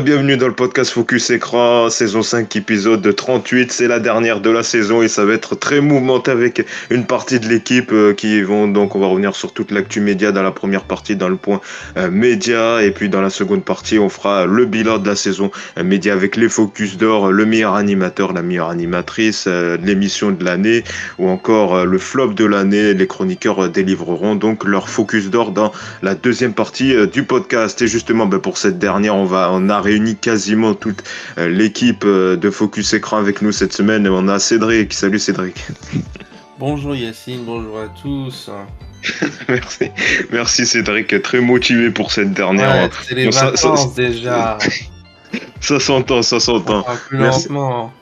Bienvenue dans le podcast Focus Écran, saison 5, épisode 38. C'est la dernière de la saison et ça va être très mouvementé avec une partie de l'équipe euh, qui vont donc on va revenir sur toute l'actu média dans la première partie dans le point euh, média et puis dans la seconde partie on fera le bilan de la saison euh, média avec les focus d'or, le meilleur animateur, la meilleure animatrice, l'émission de l'année ou encore le flop de l'année. Les chroniqueurs délivreront donc leur focus d'or dans la deuxième partie du podcast et justement ben, pour cette dernière on va on a réuni quasiment toute euh, l'équipe euh, de Focus Écran avec nous cette semaine. On a Cédric. Salut Cédric. Bonjour Yacine, bonjour à tous. Merci, merci Cédric, très motivé pour cette dernière. c'est les vacances déjà. Ça s'entend, ça s'entend. Plus lentement.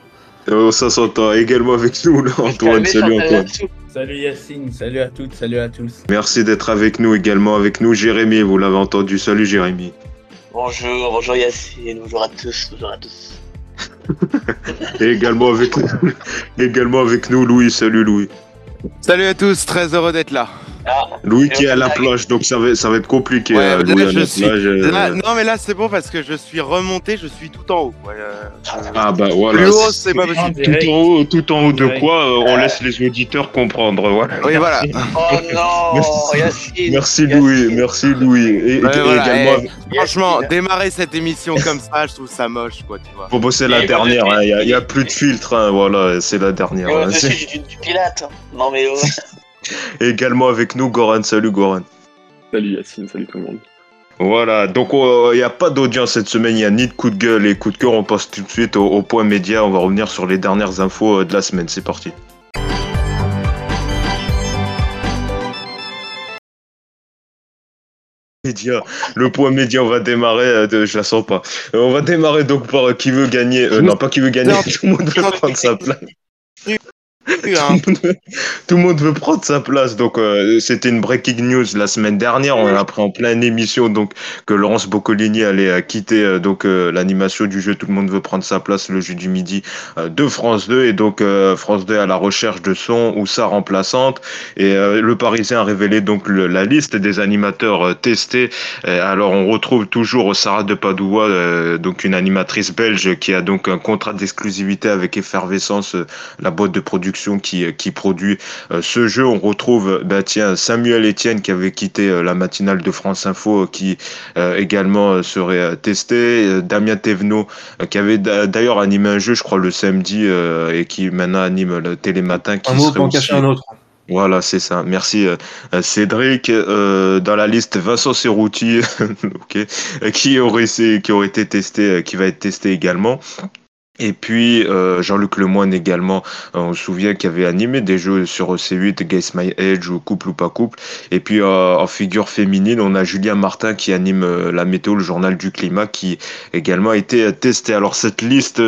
Oh, ça s'entend. Également avec nous, Antoine. Salut Antoine. Salut Yacine, salut à toutes, salut à tous. Merci d'être avec nous également avec nous, Jérémy. Vous l'avez entendu. Salut Jérémy. Bonjour, bonjour Yacine, bonjour à tous, bonjour à tous. Et également avec, nous, également avec nous, Louis. Salut Louis. Salut à tous, très heureux d'être là. Ah, Louis qui est à la plage, donc ça va, ça va être compliqué. Ouais, euh, Louis euh. non, mais là c'est bon parce que je suis remonté, je suis tout en haut. Euh, ah bah voilà. Plus haut, c'est pas possible. Tout en haut, tout en haut de quoi On laisse les auditeurs comprendre. Voilà. Oui, voilà. oh non, Yacine. Merci Louis, merci Louis. Et, également... franchement, démarrer cette émission comme ça, je trouve ça moche, quoi, tu vois. Bon, c'est la dernière, il hein, n'y a, plus de filtre, hein, voilà, c'est la dernière. Hein, c'est du, du pilate. Non mais. Oh. également avec nous, Goran. Salut Goran. Salut Yacine, salut tout le monde. Voilà, donc il euh, n'y a pas d'audience cette semaine, il n'y a ni de coup de gueule et coup de cœur. On passe tout de suite au, point média. On va revenir sur les dernières infos euh, de la semaine. C'est parti. Média. Le point média, on va démarrer, euh, je la sens pas. on va démarrer donc par qui veut gagner, non pas qui veut gagner, tout le monde veut prendre sa place. Hein. Tout le monde veut prendre sa place. Donc, euh, c'était une breaking news la semaine dernière. On a appris en pleine émission donc que Laurence Boccolini allait euh, quitter euh, donc l'animation du jeu. Tout le monde veut prendre sa place le jeu du midi de France 2 et donc France 2 à la recherche de son ou sa remplaçante. Et le Parisien a révélé donc la liste des animateurs testés. alors, on retrouve toujours Sarah de Padoua, donc une animatrice belge qui a donc un contrat d'exclusivité avec Effervescence, la boîte de production qui, euh, qui produit euh, ce jeu. On retrouve bah, tiens, Samuel Etienne qui avait quitté euh, la matinale de France Info qui également serait testé. Damien Thévenot qui avait d'ailleurs animé un jeu, je crois, le samedi et qui maintenant anime le télématin. Qui un mot pour cacher un autre. Voilà, c'est ça. Merci Cédric. dans la liste, Vincent Serrouti, qui aurait qui aurait été testé, qui va être testé également. Et puis euh, Jean-Luc Lemoine également, euh, on se souvient qu'il avait animé des jeux sur C8, Guess My Age ou Couple ou pas couple. Et puis euh, en figure féminine, on a Julien Martin qui anime la météo, le journal du climat, qui également a été testé. Alors cette liste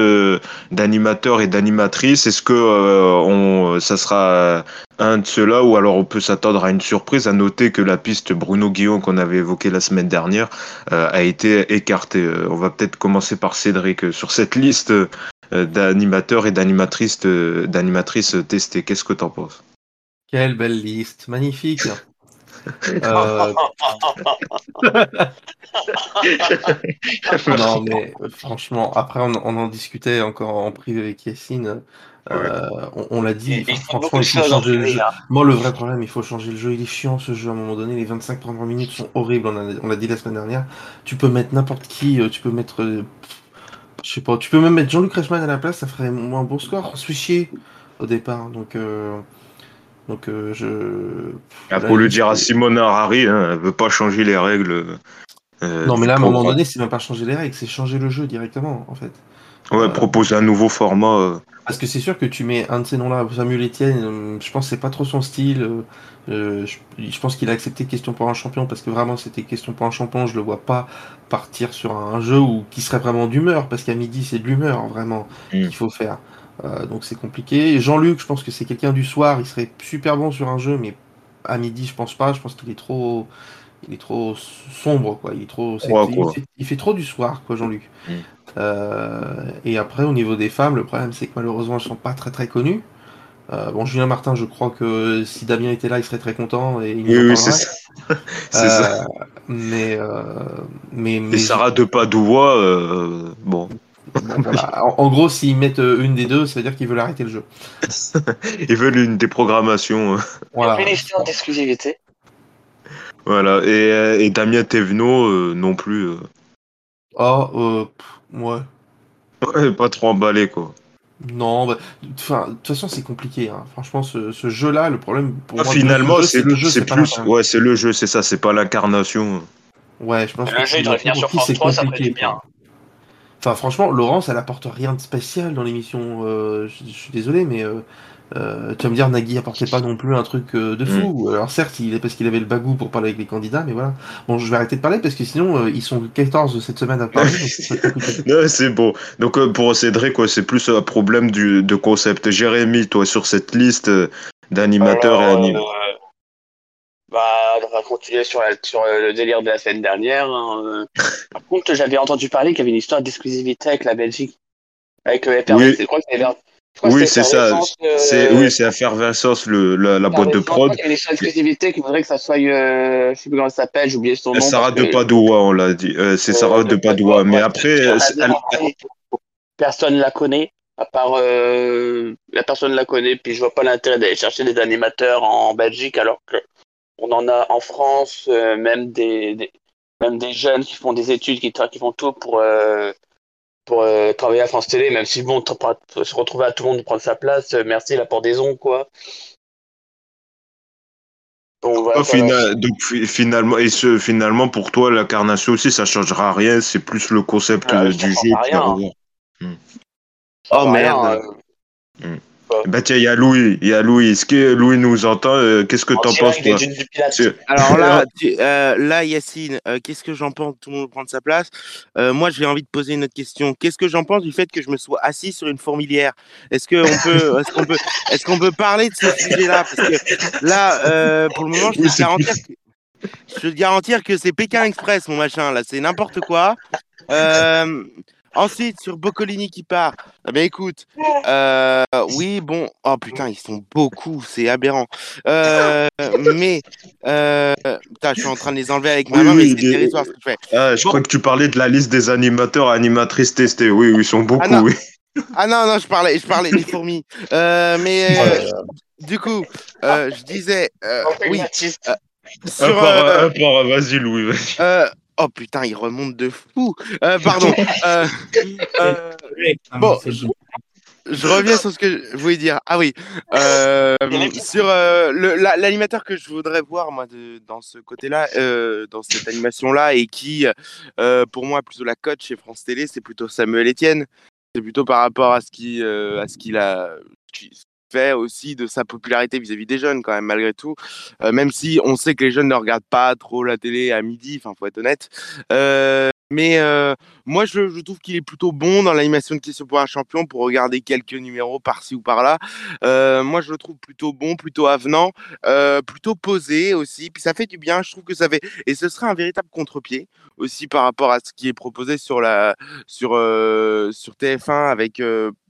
d'animateurs et d'animatrices, est-ce que on, ça sera un de ceux-là ou alors on peut s'attendre à une surprise à noter que la piste Bruno Guillon qu'on avait évoquée la semaine dernière a été écartée. on va peut-être commencer par Cédric sur cette liste euh, d'animateurs et d'animatrices d'animatrices testées. Qu'est-ce que tu en penses? Quelle belle liste, magnifique. Euh, non mais franchement, après on, en discutait encore en privé avec Yacine. Euh, on, l'a dit, franchement, il faut changer le jeu. Moi, le vrai problème, il faut changer le jeu. Il est chiant ce jeu à un moment donné. Les 25 premières minutes sont horribles. On l'a dit la semaine dernière. Tu peux mettre n'importe qui. Tu peux mettre je sais pas, tu peux même mettre Jean-Luc Reichmann à la place, ça ferait moins un bon score. On se chier au départ. Donc, euh, donc euh, je. Ah, pour le dire à Simone Harari, hein, elle veut pas changer les règles. Euh, non, mais là, à un moment donné, c'est même pas changer les règles, c'est changer le jeu directement, en fait. Ouais, proposer un nouveau format. Parce que c'est sûr que tu mets un de ces noms-là, Samuel Etienne, je pense que c'est pas trop son style. Euh, je, pense qu'il a accepté question pour un champion parce que vraiment c'était question pour un champion. Je le vois pas partir sur un, jeu où, qui serait vraiment d'humeur parce qu'à midi c'est de l'humeur vraiment mm. qu'il faut faire. Euh, donc c'est compliqué. Jean-Luc, je pense que c'est quelqu'un du soir. Il serait super bon sur un jeu, mais à midi je pense pas. Je pense qu'il est trop, il est trop sombre quoi. Il est trop, il, fait, trop du soir quoi, Jean-Luc. Mm. Euh, et après au niveau des femmes, le problème c'est que malheureusement elles sont pas très très connues. bon, Julien Martin, je crois que si Damien était là, il serait très content et il Oui, oui, c'est ça. ça. Mais, mais, mais, Et Sarah de Padoua, bon. en, gros, s'ils mettent une des deux, ça veut dire qu'ils veulent arrêter le jeu. ils veulent une déprogrammation. Voilà. Une histoire d'exclusivité. Voilà, et, et Damien Thévenot non plus. Ah, euh, ouais. Ouais, pas trop emballé, quoi. Non, bah, enfin, de toute façon, c'est compliqué. Hein. Franchement, ce, ce jeu-là, le problème pour ah, moi, finalement, c'est le jeu, c'est plus, ouais, c'est le jeu, c'est ça, c'est pas l'incarnation. Ouais, je pense le que jeu, il devrait venir sur France 3, ça ferait bien. Enfin, franchement, Laurence, elle apporte rien de spécial dans l'émission. Euh, je, suis désolé, mais euh, euh, tu vas me dire, Nagui apportait pas non plus un truc euh, de fou. Mm. Alors certes, il est parce qu'il avait le bagou pour parler avec les candidats, mais voilà. Bon, je vais arrêter de parler parce que sinon, euh, ils sont 14 cette semaine à parler. c'est bon. Donc pour Cédric, quoi, c'est plus un problème du, de concept. Jérémy, toi, sur cette liste d'animateurs et animateurs. Bah, on va continuer sur, sur, le délire de la semaine dernière. Hein. Par contre, j'avais entendu parler qu'il y avait une histoire d'exclusivité avec la Belgique. Avec le oui. Crois que c'était oui, c'est ça. C'est oui, c'est Effervescence, le la, la boîte de prod. Il y a une exclusivité qui voudrait que ça soit, euh, je sais plus comment ça s'appelle, j'ai oublié son nom. Sarah de Padoua, on l'a dit. Euh, c'est Sarah de Padoua, mais après, personne la connaît. À part euh, la personne la connaît, puis je vois pas l'intérêt d'aller chercher des animateurs en Belgique alors que on en a en France, euh, même des, même des jeunes qui font des études, qui, qui font tout pour euh, pour euh, travailler à France Télé, même si bon, se retrouver à tout le monde prendre sa place, euh, merci la pendaison, quoi. Donc, donc finalement, et ce, finalement, pour toi, l'incarnation aussi, ça changera rien, c'est plus le concept ah, du jeu. Hmm. Oh merde. Hmm. Bah tiens, il y a Louis, il y a Louis. Est-ce que Louis nous entend euh, Qu'est-ce que t'en penses toi Alors là, euh, là Yacine, euh, qu'est-ce que j'en pense? Tout le monde prendre sa place. moi, j'ai envie de poser une autre question. Qu'est-ce que j'en pense du fait que je me sois assis sur une fourmilière? Est-ce qu'on peut, est-ce qu'on peut, est-ce qu'on peut parler de ce sujet-là? Parce que là, pour le moment, je peux te garantir que, je peux te garantir que c'est Pékin Express, mon machin. Là, c'est n'importe quoi. Euh, Ensuite, sur Boccolini qui part. Eh ben écoute, euh, oui, bon. Oh putain, ils sont beaucoup, c'est aberrant. Euh, mais, euh, putain, je suis en train de les enlever avec ma main, mais c'est territoire ce que je fais. Ah, je crois que tu parlais de la liste des animateurs animatrices testés. Oui, oui, ils sont beaucoup, ah oui. Ah non, non, je parlais, je parlais des fourmis. Euh, mais, euh, du coup, euh, je disais, euh, oui. Euh, sur, un par, vas-y, Louis. Vas Oh putain, il remonte de fou. Euh, pardon. euh, euh, bon, je reviens sur ce que je voulais dire. Ah oui, euh, sur euh, l'animateur que je voudrais voir moi de, dans ce côté-là, euh, dans cette animation-là, et qui, euh, pour moi, plutôt la cote chez France Télé, c'est plutôt Samuel Etienne. C'est plutôt par rapport à ce qui, à ce qu'il a, aussi de sa popularité vis-à-vis des jeunes quand même malgré tout euh, même si on sait que les jeunes ne regardent pas trop la télé à midi enfin faut être honnête euh, mais euh, moi, je, trouve qu'il est plutôt bon dans l'animation de questions pour un champion pour regarder quelques numéros par-ci ou par-là. Moi, je le trouve plutôt bon, plutôt avenant, plutôt posé aussi. Puis ça fait du bien. Je trouve que ça fait et ce serait un véritable contre-pied aussi par rapport à ce qui est proposé sur la sur sur TF1 avec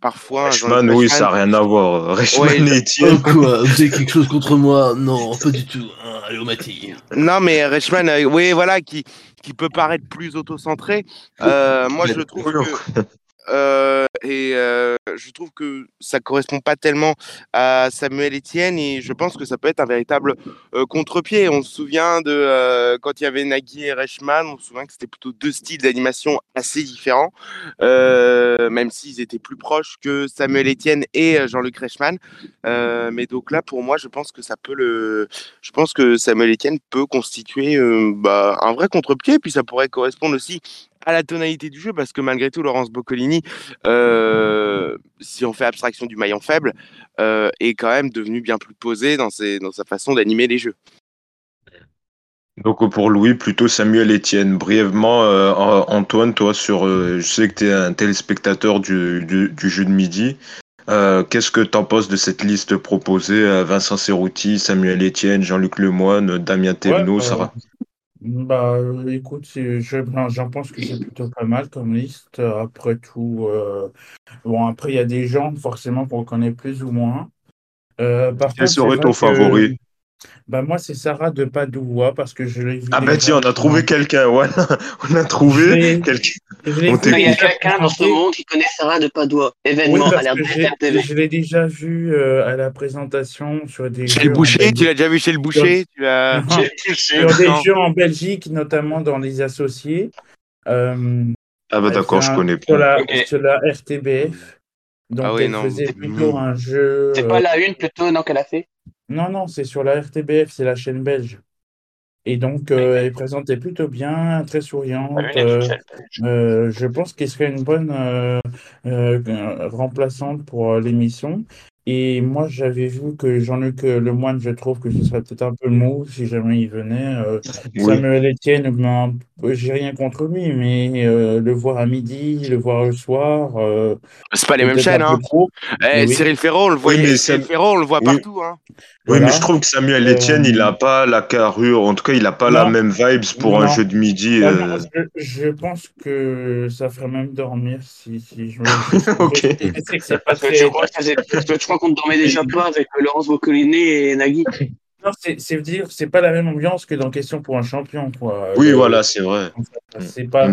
parfois. Reichmann, oui, ça n'a rien à voir. Reichmann et Etienne. Oh, quoi Vous avez quelque chose contre moi? Non, pas du tout. Hein, allez au Mati. Non, mais Reichmann, oui, voilà, qui qui peut paraître plus auto-centré. Euh, moi, je trouve que euh, et euh, je trouve que ça correspond pas tellement à Samuel Etienne et je pense que ça peut être un véritable euh, contre-pied. On se souvient de quand il y avait Nagui et Reichmann, on se souvient que c'était plutôt deux styles d'animation assez différents, même s'ils étaient plus proches que Samuel Etienne et Jean-Luc Reichmann. mais donc là, pour moi, je pense que ça peut le, je pense que Samuel Etienne peut constituer bah, un vrai contre-pied, puis ça pourrait correspondre aussi à la tonalité du jeu, parce que malgré tout, Laurence Boccolini, euh, si on fait abstraction du maillon faible, euh, est quand même devenu bien plus posé dans, ses, dans sa façon d'animer les jeux. Donc pour Louis, plutôt Samuel Etienne. Brièvement, euh, Antoine, toi, sur, je sais que tu es un téléspectateur du, du, du jeu de midi. Qu'est-ce que tu en penses de cette liste proposée Vincent Cerruti, Samuel Etienne, Jean-Luc Lemoine, Damien Thévenot, Sarah? Bah, écoute, j'en pense que c'est plutôt pas mal comme liste. Après tout, euh, bon, après, il y a des gens, forcément, qu'on connaît plus ou moins. Euh, par Quel contre, c'est serait vrai ton que favori? Bah, moi, c'est Sarah de Padoua parce que je l'ai vu Ah bah tiens, on a trouvé quelqu'un, voilà. On a trouvé quelqu'un. Il y a déjà quelqu'un dans ce monde qui connaît Sarah de Padoua. Oui, Événement à que de j'ai- TV. je l'ai déjà vu euh, à la présentation sur des Chez le boucher, tu l'as déjà vu chez le boucher tu l'as... Non, J'ai touché. sur des jeux en Belgique, notamment dans les associés. Euh, Ah bah d'accord, je connais sur pas. la, sur la RTBF. Donc, Ah oui, elle non. faisait c'est plutôt mou. un jeu. C'est euh, pas la une plutôt, non, qu'elle a fait? Non, non, c'est sur la RTBF, c'est la chaîne belge. Et donc, euh, elle présentait plutôt bien, très souriante. euh, euh, je pense qu'elle serait une bonne euh, remplaçante pour euh, l'émission. Et moi, j'avais vu que Jean-Luc Lemoine, je trouve que ce serait peut-être un peu mou si jamais il venait. Euh, Oui. Samuel Etienne, j'ai rien contre lui, mais euh, le voir à midi, le voir le soir, euh, C'est pas les mêmes chaînes, hein. Eh, oui. Cyril Ferron, on le voit, mais Cyril Ferron, on le voit Oui. partout, hein. Oui, Voilà. mais je trouve que Samuel Euh, Etienne, il a pas la carrure, en tout cas, il a pas la même vibes pour un jeu de midi. Euh, non, je, je pense que ça ferait même dormir si, si je me Ok. Je sais que c'est pas Parce que très. je crois, qu'on ne dormait déjà pas avec euh, Laurence Boccolini et Nagui? C'est dire, c'est pas la même ambiance que dans Question pour un champion, quoi. Oui, Euh, voilà, c'est vrai. C'est pas,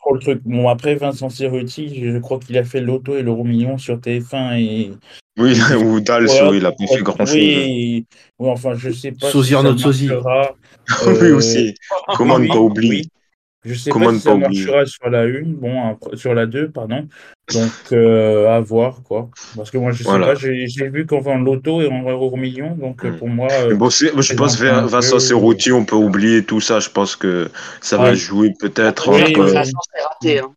trop le truc. Bon, après, Vincent Cerruti, je crois qu'il a fait l'auto et l'euro million sur TF1 et. Oui, ou Dals, oui, il a pas fait grand chose. Oui, oui, enfin, je sais pas Sosie si de Sosie. oui, euh, aussi. Comment ne pas oublier? oui. Je sais Comment pas si ça marchera sur la une, bon, après- sur la 2, pardon. Donc, euh, à voir, quoi. Parce que moi, je sais Voilà. pas, j'ai vu qu'on vend l'auto et on euro million, donc euh, Mm. pour moi. Bon, c'est- je pense Vincent peu- Cerruti, on peut oublier tout ça. Je pense que ça va jouer peut-être Oui, entre, raté. Hein.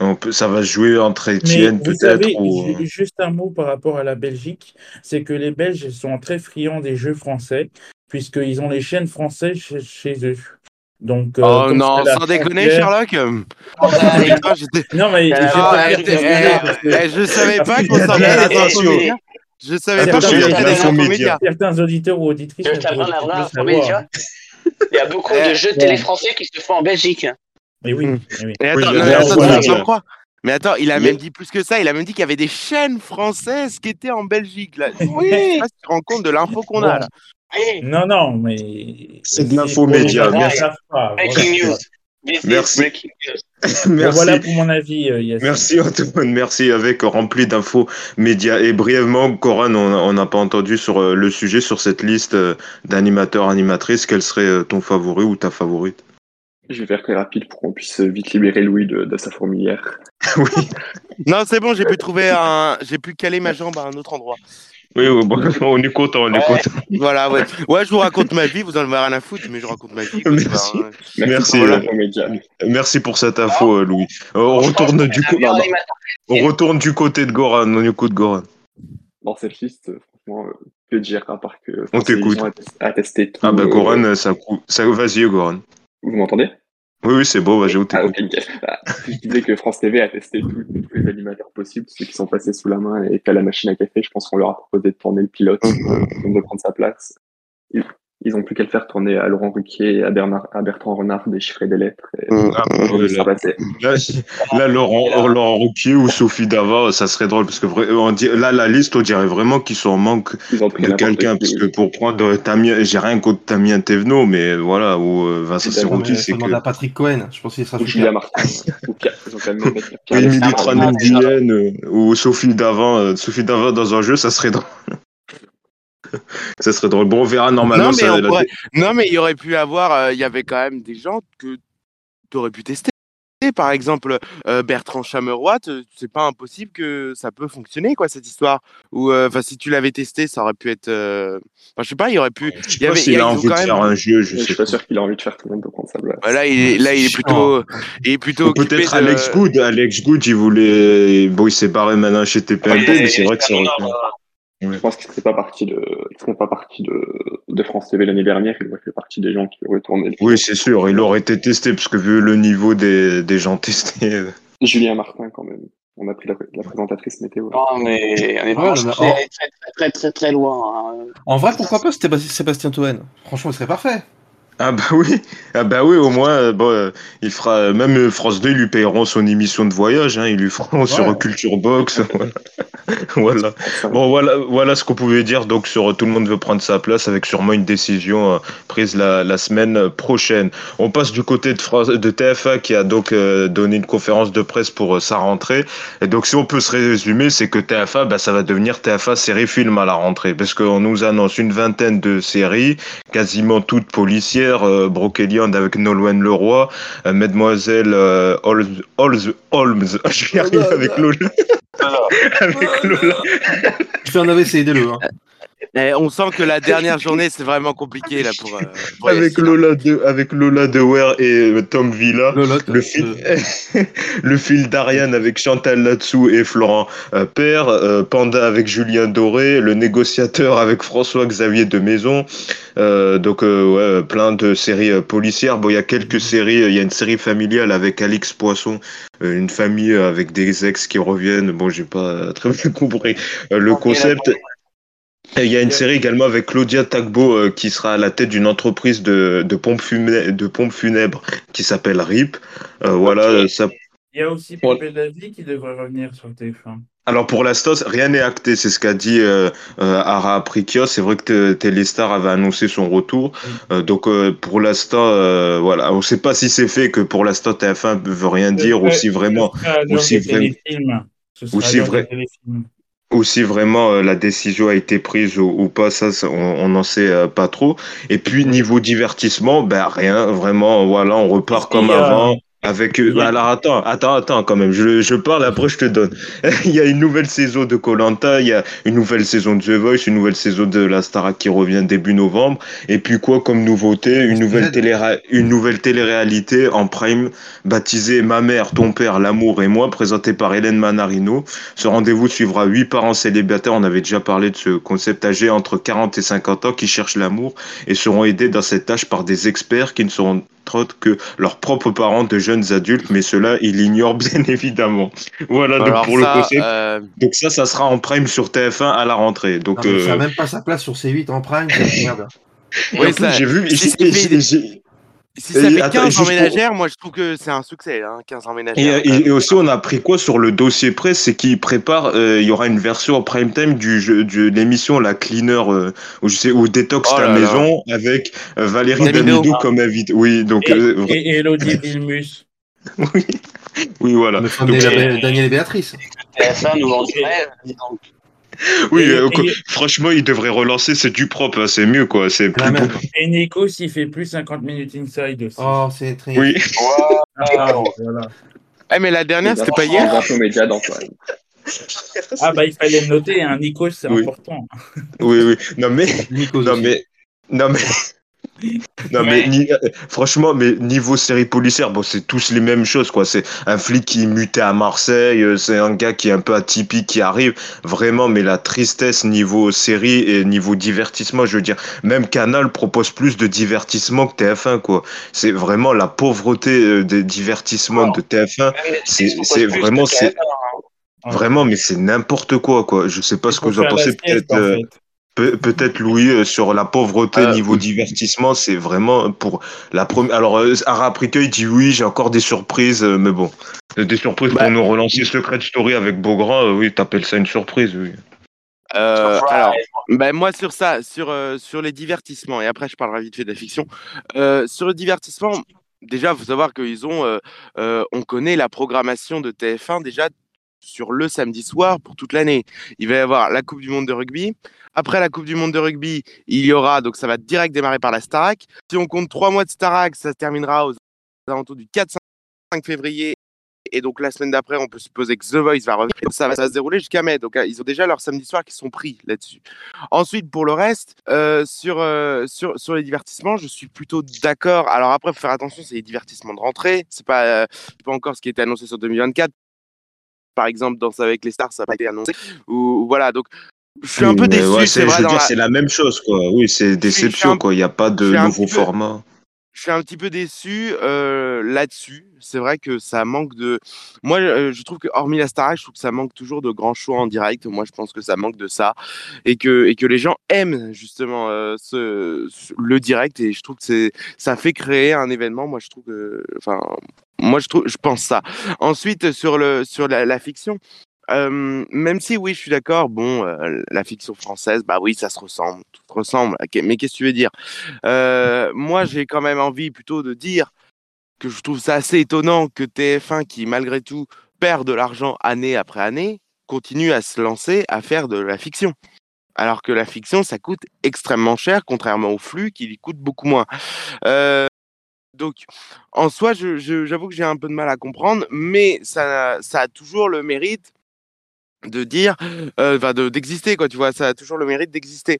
on peut- ça va jouer entre vous peut-être ou. juste un mot par rapport à la Belgique, c'est que les Belges sont très friands des jeux français, puisqu'ils ont les chaînes françaises chez, chez eux. Donc, euh, Oh non, sans déconner, Sherlock. Putain, j'étais- Non, mais Ah, Ah, eh, eh, eh, je savais pas qu'on s'en attention. Je savais pas Attention, qu'on l'infomédia. média. certains auditeurs ou auditrices. Il y a beaucoup de jeux télé français qui se font en Belgique. Mais oui, Mm. mais oui. Mais Oui, attends, il a Mais attends, il même dit plus que ça. Il a même dit qu'il y avait des chaînes françaises qui étaient en Belgique. Là. Je sais Oui. pas si tu te rends compte de l'info qu'on a là. Oui. Non, non, mais. C'est de l'info média, merci. voilà. Breaking news. This Merci. breaking news. Bon, Merci. voilà pour mon avis, euh, Yacine. Merci Antoine, merci avec rempli d'infos médias. Et brièvement, Coran, on n'a pas entendu sur euh, le sujet, sur cette liste euh, d'animateurs, animatrices, quel serait euh, ton favori ou ta favorite? Je vais faire très rapide pour qu'on puisse vite libérer Louis de, de sa fourmilière. Oui, Non, c'est bon, j'ai pu trouver un. J'ai pu caler ma jambe à un autre endroit. Oui, oui, bon, on est content, on est Ouais. content. Voilà, ouais. Ouais, je vous raconte ma vie, vous en avez rien à foutre, mais je raconte ma vie. Merci. pas- Merci, pour euh. Merci pour cette info, euh, Louis. Euh, on, retourne du non, non, on retourne du côté de Goran, on écoute Goran. Dans cette liste, franchement, que dire à part que On t'écoute. tout. Ah bah Goran, euh, ça, cou- ça vas-y Goran. Vous m'entendez? Oui, oui, c'est beau, on Ah t'écoute. ok, nickel. Ah, Je disais que France TV a testé tous les animateurs possibles, ceux qui sont passés sous la main et qu'à la machine à café, je pense qu'on leur a proposé de tourner le pilote, de prendre sa place. Ils ont plus qu'à le faire tourner à Laurent Ruquier, à, Bernard, à Bertrand Renard, déchiffrer des lettres. Et Ah, ouais, ça là, passait. là, là, Laurent, Laurent Ruquier ou Sophie Dava, ça serait drôle parce que vrai- on dit, là, la liste, on dirait vraiment qu'ils sont en manque de quelqu'un. Parce que pour prendre Tamien, j'ai rien contre Tamien Thévenot, mais voilà, ou euh, Vincent faut c'est que. à Patrick Cohen. Je pense qu'il sera Ou. Julia Martin. ou Émilie. Tranen Guyenne euh, ou Sophie Davant, euh, Sophie Davant dans un jeu, ça serait drôle. ça serait drôle. Bon, on verra normalement. Non, mais ça, on la- pourrait- Non, mais il y aurait pu avoir. euh, Il y avait quand même des gens que tu aurais pu tester. Par exemple, euh, Bertrand Chameroy, c'est pas impossible que ça peut fonctionner, quoi, cette histoire. Ou, euh, enfin, si tu l'avais testé, ça aurait pu être. euh, Enfin, je sais pas, il y aurait pu. Je il sais pas avait- s'il il a- envie de faire un jeu, je Je sais suis pas. pas sûr qu'il a envie de faire tout le monde de prendre sa place. Bah, là, il est, là, il est Chiant. plutôt, il est plutôt peut-être de- Alex Good. Alex Good, il voulait. Bon, il s'est barré maintenant chez TPMP, Ouais, mais c'est vrai que ça Je pense qu'il ne serait pas parti de, il serait pas parti de, de France TV l'année dernière. Il aurait fait partie des gens qui auraient tourné le. Oui, c'est sûr, il aurait été testé, parce que vu le niveau des, des gens testés. euh, Julien Martin, quand même. On a pris la, la présentatrice météo. Non, mais on est vraiment non, mais- très, très, très, très, très loin. hein. En vrai, pourquoi pas Sébastien Sébastien Toen Franchement, il serait parfait. Ah bah oui, ah bah oui, au moins, euh, bon, euh, il fera euh, même France 2, ils lui payeront son émission de voyage, hein, ils lui feront sur Culture Box. voilà. Bon, voilà, voilà ce qu'on pouvait dire. Donc sur tout le monde veut prendre sa place, avec sûrement une décision prise la, la, semaine prochaine. On passe du côté de, France, de TFA qui a donc donné une conférence de presse pour sa rentrée. Et donc si on peut se résumer, c'est que TFA, bah, ça va devenir TFA série film à la rentrée, parce qu'on nous annonce une vingtaine de séries, quasiment toutes policières euh, avec Nolwenn Leroy, euh, Mademoiselle euh, Holmes, Holmes, je vais arriver avec Lola. avec Lola. Je fais un AVC, aidez-le. Hein. Eh, on sent que la dernière journée, c'est vraiment compliqué là pour. Euh, avec, Lola de, avec Lola Dewar et euh, Tom Villa. le, fil, le fil d'Ariane avec Chantal Latsou et Florent euh, Père. Panda avec Julien Doré. Le négociateur avec François-Xavier de Maison. donc, ouais, plein de séries policières. Bon, il y a quelques séries. Il y a une série familiale avec Alix Poisson. une famille avec des ex qui reviennent. Bon, j'ai pas très bien compris le concept. Il y a une série également avec Claudia Tagbo euh, qui sera à la tête d'une entreprise de, de, pompes funèbres, de pompes funèbres qui s'appelle RIP. Euh, voilà, ça... Il y a aussi Pépé David qui devrait revenir sur TF1. Alors pour l'instant, rien n'est acté, c'est ce qu'a dit euh, euh Ara Prikios. C'est vrai que Téléstar avait annoncé son retour. donc pour l'instant, voilà, on ne sait pas si c'est fait que pour l'instant TF1 ne veut rien dire ou si vraiment, ou si vraiment, ou si vrai ou si vraiment euh, la décision a été prise ou, pas, ça, on n'en sait euh, pas trop. Et puis niveau divertissement, ben rien, vraiment, voilà, on repart comme avant. Avec eux. alors attends, attends, attends quand même. Je, je parle après je te donne. il y a une nouvelle saison de Colanta, il y a une nouvelle saison de The Voice, une nouvelle saison de la Starac qui revient début novembre. Et puis quoi comme nouveauté, une nouvelle télé une nouvelle télé-réalité en prime baptisée Ma mère, ton père, l'amour et moi, présentée par Hélène Manarino. Ce rendez-vous suivra huit parents célibataires. On avait déjà parlé de ce concept âgé entre 40 et 50 ans qui cherchent l'amour et seront aidés dans cette tâche par des experts qui ne seront autres que leurs propres parents de jeunes adultes, mais cela, il l'ignore bien évidemment. Voilà, donc pour le concept. Euh, donc ça, ça sera en prime sur TF1 à la rentrée. Donc, ça n'a euh, même pas sa place sur C8 en prime. oui, j'ai vu. Si ça fait 15 emménagères, moi je trouve que c'est un succès, hein, 15 emménagères. Et, et, aussi, on a appris quoi sur le dossier presse C'est qu'il prépare, euh, il y aura une version en prime time du jeu, de l'émission La Cleaner, euh, ou je sais, ou Détox oh ta maison, avec euh, Valérie Damidou comme invité. Oui, donc. Et, Elodie Bilmus. oui. oui, voilà. Daniel et Béatrice. ça nous en oui, euh, franchement, il devrait relancer, c'est du propre, hein, c'est mieux, quoi. C'est plus Et Nico, s'il fait plus 50 minutes inside aussi. Oh, c'est très. Oui. Ah, voilà. Eh, mais la dernière, c'était pas hier. ah, bah, il fallait le noter, hein. Nico, c'est important. oui, oui. Non, mais. non, mais. Non, mais. Non mais euh, franchement, mais niveau série policière, bon c'est tous les mêmes choses quoi. C'est un flic qui est muté à Marseille, euh, c'est un gars qui est un peu atypique qui arrive. Vraiment, mais la tristesse niveau série et niveau divertissement, je veux dire, même Canal propose plus de divertissement que TF1 quoi. C'est vraiment la pauvreté euh, des divertissements de TF1. C'est vraiment c'est hein. vraiment, mais c'est n'importe quoi quoi. Je sais pas ce que vous en pensez peut-être. Peut-être Louis euh, sur la pauvreté euh, niveau divertissement, c'est vraiment pour la première. Alors euh, Ara il dit oui, j'ai encore des surprises, mais bon, des surprises pour bah, nous relancer Secret Story avec Beaugrand, oui, t'appelles ça une surprise, oui. alors, ben moi sur ça, sur sur les divertissements, et après je parlerai vite fait de la fiction. sur le divertissement, déjà, faut savoir qu'ils ont, on connaît la programmation de TF1 déjà sur le samedi soir pour toute l'année. Il va y avoir la Coupe du Monde de rugby. Après la Coupe du Monde de rugby, il y aura, donc ça va direct démarrer par la Starac. Si on compte trois mois de Starac, ça se terminera aux alentours du 4-5 février. Et donc la semaine d'après, on peut supposer que The Voice va revenir. Ça va, se dérouler jusqu'à mai. Donc ils ont déjà leur samedi soir qui sont pris là-dessus. Ensuite, pour le reste, euh, sur, euh, sur, sur les divertissements, je suis plutôt d'accord. Alors après, il faut faire attention, c'est les divertissements de rentrée. C'est pas, euh, pas encore ce qui était annoncé sur 2024 par exemple Danse avec les stars, ça n'a pas été annoncé. Ou, voilà, donc je suis un peu déçu. c'est la même chose, quoi. Oui, c'est déception, quoi. Il n'y a pas de nouveau format. je suis un petit peu déçu euh, là-dessus. C'est vrai que ça manque de. Moi, euh, je trouve que hormis la Star je trouve que ça manque toujours de grands choix en direct. Moi, je pense que ça manque de ça et que et que les gens aiment justement euh, ce, le direct et je trouve que ça fait créer un événement. Moi, je trouve que, enfin, moi, je trouve, je pense ça. Ensuite, sur le sur la fiction, même si oui, je suis d'accord. Bon, la fiction française, bah oui, ça se ressemble, tout se ressemble. Mais qu'est-ce que tu veux dire? Moi, j'ai quand même envie plutôt de dire que je trouve ça assez étonnant que TF1, qui malgré tout perd de l'argent année après année, continue à se lancer à faire de la fiction. Alors que la fiction, ça coûte extrêmement cher, contrairement au flux, qui lui coûte beaucoup moins. donc, en soi, j'avoue que j'ai un peu de mal à comprendre, mais ça, ça a toujours le mérite de dire, euh, d'exister, quoi, tu vois, ça a toujours le mérite d'exister.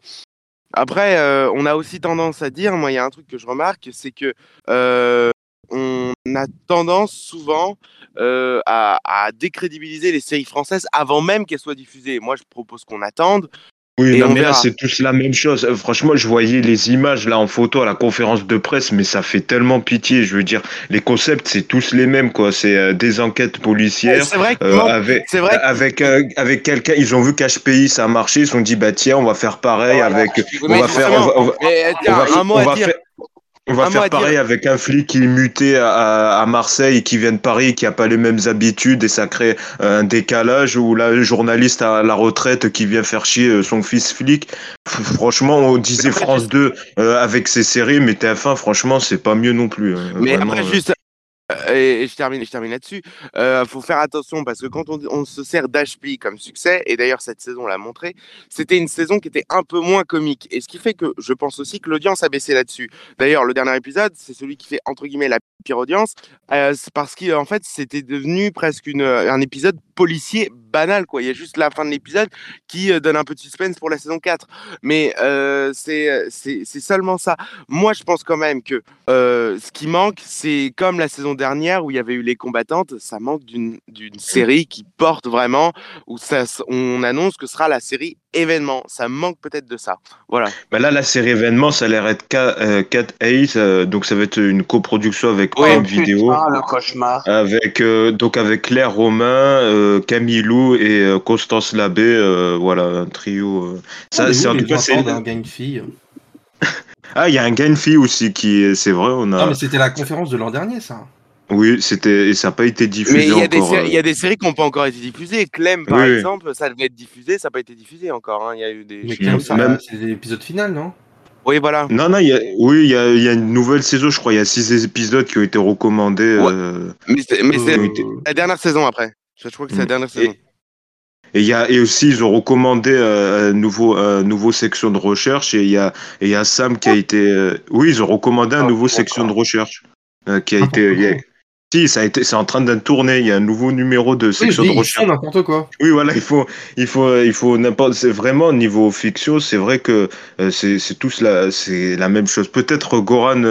Après, euh, on a aussi tendance à dire, moi, il y a un truc que je remarque, c'est que euh, on a tendance souvent à, à, décrédibiliser les séries françaises avant même qu'elles soient diffusées. Moi, je propose qu'on attende, oui, mais là, c'est tous la même chose. Euh, franchement, je voyais les images là en photo à la conférence de presse, mais ça fait tellement pitié. Je veux dire, les concepts, c'est tous les mêmes, quoi. C'est euh, des enquêtes policières. c'est vrai euh, avec, avec, avec quelqu'un, ils ont vu qu'HPI, ça a marché. Ils se sont dit, bah tiens, on va faire pareil avec. On va faire. On va, faire, on va faire pareil avec un flic qui est muté à, Marseille et qui vient de Paris, qui a pas les mêmes habitudes et ça crée un décalage ou là, le journaliste à la retraite qui vient faire chier euh, son fils flic. Franchement, on disait France 2 euh, avec ses séries, mais TF1, franchement, c'est pas mieux non plus. Hein. Mais après, euh. juste, et, je termine, je termine là-dessus. Il euh, faut faire attention parce que quand on, se sert d'HP comme succès, et d'ailleurs cette saison l'a montré, c'était une saison qui était un peu moins comique. Et ce qui fait que je pense aussi que l'audience a baissé là-dessus. D'ailleurs, le dernier épisode, c'est celui qui fait entre guillemets la pire audience, euh, parce qu'en fait, c'était devenu presque une, un épisode policier banal. Il y a juste la fin de l'épisode qui euh, donne un peu de suspense pour la saison 4. Mais euh, c'est seulement ça. Moi, je pense quand même que euh, ce qui manque, c'est comme la saison dernière où il y avait eu les combattantes, ça manque d'une série qui porte vraiment, où ça, on annonce que ce sera la série événement. Ça manque peut-être de ça. Voilà. Bah là, la série événement, ça a l'air être 4 Ace, donc ça va être une coproduction avec Prime Video. le cauchemar. Avec, donc avec Claire Romain, euh, Camille Lou et euh, Constance Labbé, euh, voilà, un trio. ça, c'est en tout cas c'est un gain fille. ah, il y a un gain fille aussi qui, c'est vrai, on a. Non, mais c'était la conférence de l'an dernier, ça. Oui, c'était et ça n'a pas été diffusé Mais il y, a des séries, il y a des séries qui n'ont pas encore été diffusées. Clem, par exemple, ça devait être diffusé, ça n'a pas été diffusé encore. Hein. Il y a eu des. Mais Clem, c'est l'épisode final, non? Oui, voilà. Non, non, y a, oui, il y a, y a, une nouvelle saison, je crois. Il y a six épisodes qui ont été recommandés. Euh... Mais c'est euh... la dernière saison après. Je crois que c'est la mm. dernière saison. Et, y a, et aussi, ils ont recommandé euh, un nouveau, un nouveau section de recherche. Et il y a, et y a Sam qui a été. Euh, oui, ils ont recommandé un ah, nouveau section de recherche. Euh, qui a été. Si, ça a été, c'est en train d'être tourné. Il y a un nouveau numéro de section de recherche. n'importe quoi. Oui, voilà, il faut, il faut, il faut n'importe. C'est vraiment au niveau fiction, c'est vrai que c'est, c'est tous la, c'est la même chose. Peut-être Goran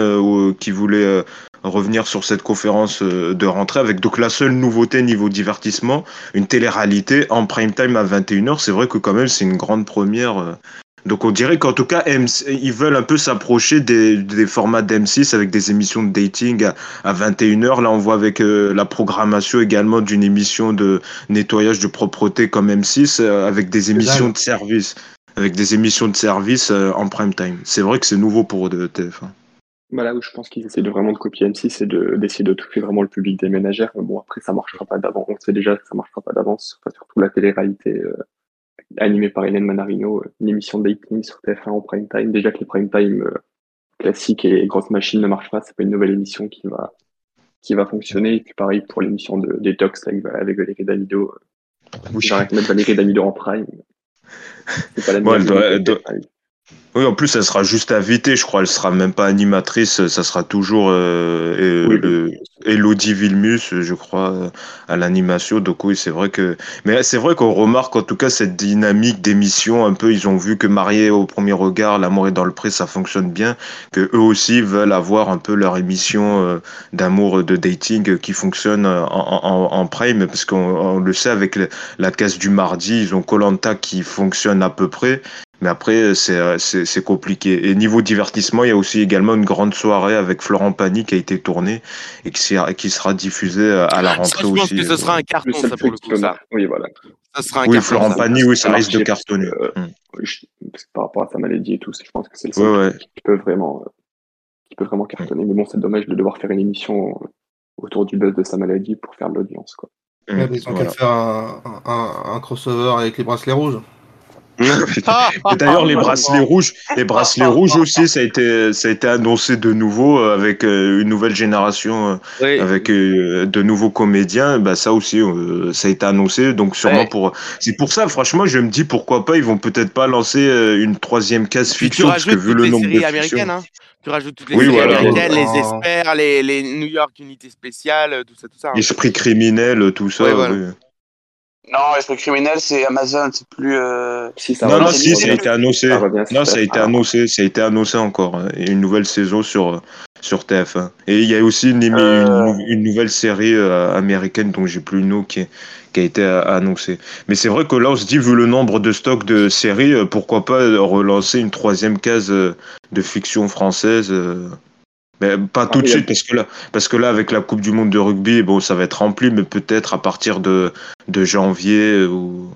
qui voulait revenir sur cette conférence euh, de rentrée avec donc la seule nouveauté niveau divertissement, une télé-réalité en prime time à 21h. C'est vrai que quand même c'est une grande première. Euh. Donc on dirait qu'en tout cas ils veulent un peu s'approcher des, des, formats d'M6 avec des émissions de dating à, à 21h. Là on voit avec euh, la programmation également d'une émission de nettoyage de propreté comme M6 avec des émissions de service avec des émissions de service en prime time. C'est vrai que c'est nouveau pour TF1. Bah là où je pense qu'ils essaient de vraiment de copier M6, c'est d'essayer de, toucher vraiment le public des ménagères. Bon, après, ça marchera pas d'avance. On sait déjà que ça marchera pas d'avance. Enfin, surtout la télé-réalité animée par Hélène Manarino, euh, une émission de dating sur TF1 en prime time. Déjà que les prime time euh, classiques et grosses machines ne marchent pas, c'est pas une nouvelle émission qui va qui va fonctionner. Et puis pareil pour l'émission de Detox avec, avec Valérie Damido. Oui. J'arrête de mettre Valérie Damido en prime. C'est pas la même oui, en plus, elle sera juste invitée, je crois. Elle sera même pas animatrice. Ça sera toujours euh, Elodie Vilmus, je crois, à l'animation. Donc oui, c'est vrai que. Mais c'est vrai qu'on remarque en tout cas cette dynamique d'émission. Un peu, ils ont vu que Marié au premier regard, L'amour est dans le pré, ça fonctionne bien. Que eux aussi veulent avoir un peu leur émission euh, d'amour, de dating qui fonctionne en, en, en prime, parce qu'on le sait avec la case du mardi, ils ont Colanta qui fonctionne à peu près. Mais après, c'est compliqué. Et niveau divertissement, il y a aussi également une grande soirée avec Florent Pagny qui a été tournée et qui, qui sera diffusée à la rentrée aussi. Je pense que ce sera un carton, ça, pour le coup. Ça. Oui, voilà. Ça sera un oui, Florent Pagny, oui, ça risque de cartonner. Euh, mm. par rapport à sa maladie et tout, je pense que c'est le seul qui peut vraiment, qui peut vraiment cartonner. Mais bon, c'est dommage de devoir faire une émission autour du buzz de sa maladie pour faire de l'audience, quoi. Ouais, ils ont qu'à faire un, un, un crossover avec les bracelets rouges. D'ailleurs, les bracelets rouges, les bracelets rouges aussi, ça a été, ça a été annoncé de nouveau euh, avec euh, une nouvelle génération, euh, avec de nouveaux comédiens. Bah ça aussi, ça a été annoncé. Donc sûrement pour, c'est pour ça, franchement, je me dis pourquoi pas, ils vont peut-être pas lancer une troisième case fiction parce que vu le nombre de américaines, hein. Tu rajoutes toutes les oui, voilà. américaines, les oh. experts, les, les, New York Unités Spéciales, tout ça, tout ça. Hein. Esprit criminel, tout ça. oui. Non, Esprit criminel, c'est Amazon, c'est plus. Euh... Si, ça non, non, si, ça a été annoncé. non, ça a été annoncé, ça a été annoncé encore. Hein, une nouvelle saison sur, sur TF1. Et il y a aussi une, euh. une, nouvelle série euh, américaine dont j'ai plus le nom qui, qui a été euh, annoncée. Mais c'est vrai que là, on se dit, vu le nombre de stocks de séries, pourquoi pas relancer une troisième case de fiction française mais pas tout de suite, parce que là, parce que là, avec la Coupe du Monde de rugby, bon, ça va être rempli, mais peut-être à partir de, de janvier ou.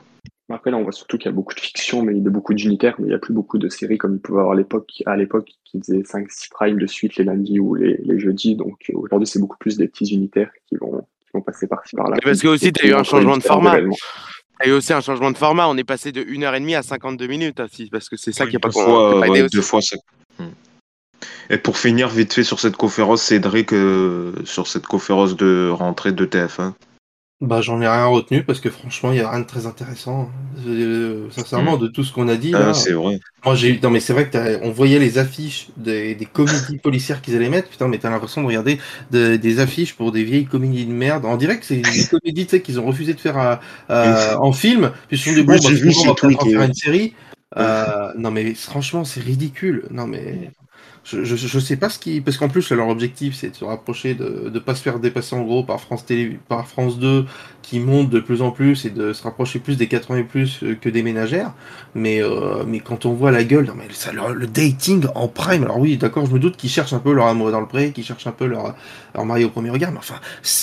Après, là, on voit surtout qu'il y a beaucoup de fiction, mais il y a beaucoup d'unitaires, mais il n'y a plus beaucoup de séries comme il pouvait avoir à l'époque, à l'époque, qui faisaient 5-6 primes de suite les lundis ou les, les jeudis. Donc aujourd'hui, c'est beaucoup plus des petits unitaires qui vont, qui vont passer par-ci par-là. Parce que aussi, tu as eu un changement de format. Il y a eu aussi un changement de format. On est passé de 1h30 à 52 minutes aussi, parce que c'est ça qui a pas, fois, Deux fois, ça. Hmm. Et pour finir vite fait sur cette conférence, Cédric, euh, sur cette conférence de rentrée de TF1 bah, j'en ai rien retenu parce que franchement, il n'y a rien de très intéressant. Euh, sincèrement, de tout ce qu'on a dit. Ah, c'est vrai. Moi, j'ai non, mais c'est vrai que on voyait les affiches des, des comédies policières qu'ils allaient mettre. Putain, mais t'as l'impression de regarder des affiches pour des vieilles comédies de merde. En direct, c'est des comédies qu'ils ont refusé de faire en film. Puis ils se sont dit, bon, bah, on va faire une série. Euh, non, mais franchement, c'est ridicule. Non, mais je, je, je, sais pas ce qui. Parce qu'en plus, leur objectif, c'est de se rapprocher, de ne pas se faire dépasser en gros par France, Télé, par France 2, qui monte de plus en plus, et de se rapprocher plus des 80 plus euh, que des ménagères. Mais, euh, mais quand on voit la gueule, non, mais ça, le, dating en prime, alors oui, d'accord, je me doute qu'ils cherchent un peu leur amour dans le pré, qu'ils cherchent un peu leur, leur mari au premier regard, mais enfin,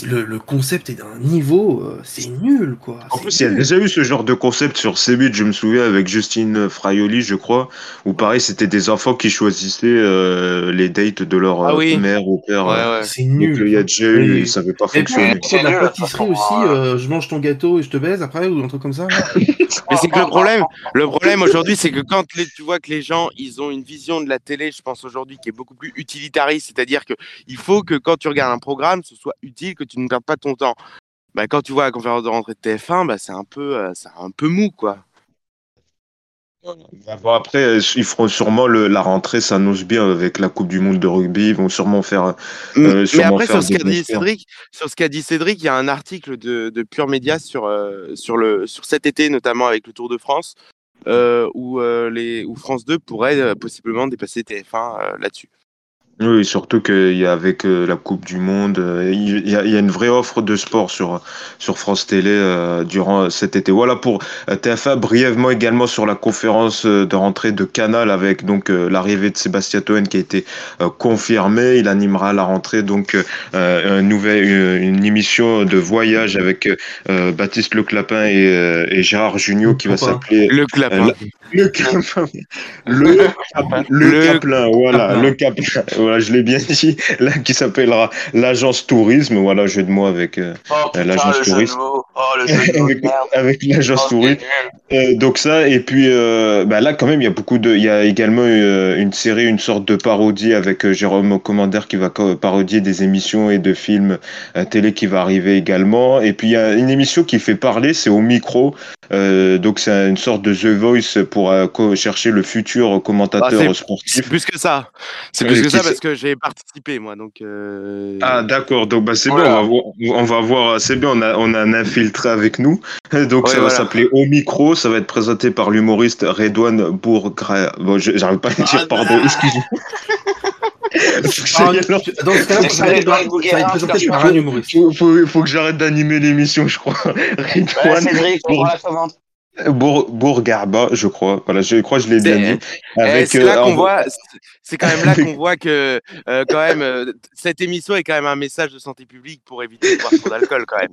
le, le concept est d'un niveau, euh, c'est nul, quoi. En plus, il y a déjà eu ce genre de concept sur C8, je me souviens, avec Justine Fraioli, je crois, où pareil, c'était des enfants qui choisissaient. Euh, euh, les dates de leur ah euh, mère ou père. Euh, c'est nul. il y a déjà eu, ça veut pas fonctionner. C'est la pâtisserie aussi, je mange ton gâteau et je te baise après ou un truc comme ça. Mais c'est que le problème, le problème aujourd'hui, c'est que quand tu vois que les gens, ils ont une vision de la télé, je pense aujourd'hui, qui est beaucoup plus utilitariste, c'est-à-dire que il faut que quand tu regardes un programme, ce soit utile, que tu ne perdes pas ton temps. Bah, quand tu vois la conférence de rentrée de TF1, bah, c'est un peu, c'est un peu mou, quoi. Bah, bon, après, ils feront sûrement le, la rentrée s'annonce bien avec la Coupe du Monde de rugby. Ils vont sûrement faire. Euh, mais après, sur ce qu'a dit Cédric, sur ce qu'a dit Cédric, il y a un article de, de Pure Média sur euh, sur le sur cet été, notamment avec le Tour de France, euh, où les où France 2 pourrait possiblement dépasser TF1 là-dessus. Oui, surtout qu'il y a avec euh, la Coupe du Monde, euh, il y, a, il y, a, une vraie offre de sport sur sur France Télé euh, durant cet été. Voilà pour TF1 brièvement également sur la conférence de rentrée de Canal avec donc l'arrivée de Sébastien Toen qui a été confirmé. Il animera à la rentrée donc un nouvel, une émission de voyage avec Baptiste Le Clapin et, et Gérard Junior qui va s'appeler Le Clapin. le Clapin. Le, le, voilà, le Caplin je l'ai bien dit, là, qui s'appellera l'agence tourisme. Voilà, jeu de mots avec euh, oh, l'agence tourisme. Oh, avec, l'agence tourisme. Euh, donc ça, et puis euh, bah là, quand même, il y a beaucoup de. Il y a également une série, une sorte de parodie avec Jérôme Commander qui va parodier des émissions et de films télé qui va arriver également. Et puis il y a une émission qui fait parler, c'est au micro. donc c'est une sorte de The Voice pour chercher le futur commentateur ah, sportif. C'est plus que ça. C'est plus que ça parce que j'ai participé moi donc. Euh... Ah d'accord donc bah c'est bien on va, voir c'est bien on a on a un infiltré avec nous donc ça va s'appeler au micro ça va être présenté par l'humoriste Redouane Bourgra bon j'arrive pas à dire ah, pardon bah. excusez-moi. Dans ce cas-là, ça va être présenté par un humoriste. Faut, faut, faut que j'arrête d'animer l'émission, je crois. Redouane. Cédric, on la commande. Bourgarba, je crois. Voilà, je crois que je l'ai bien dit. Eh, c'est là qu'on voit, c'est quand même là qu'on voit que quand même cette émission est quand même un message de santé publique pour éviter de boire trop d'alcool quand même.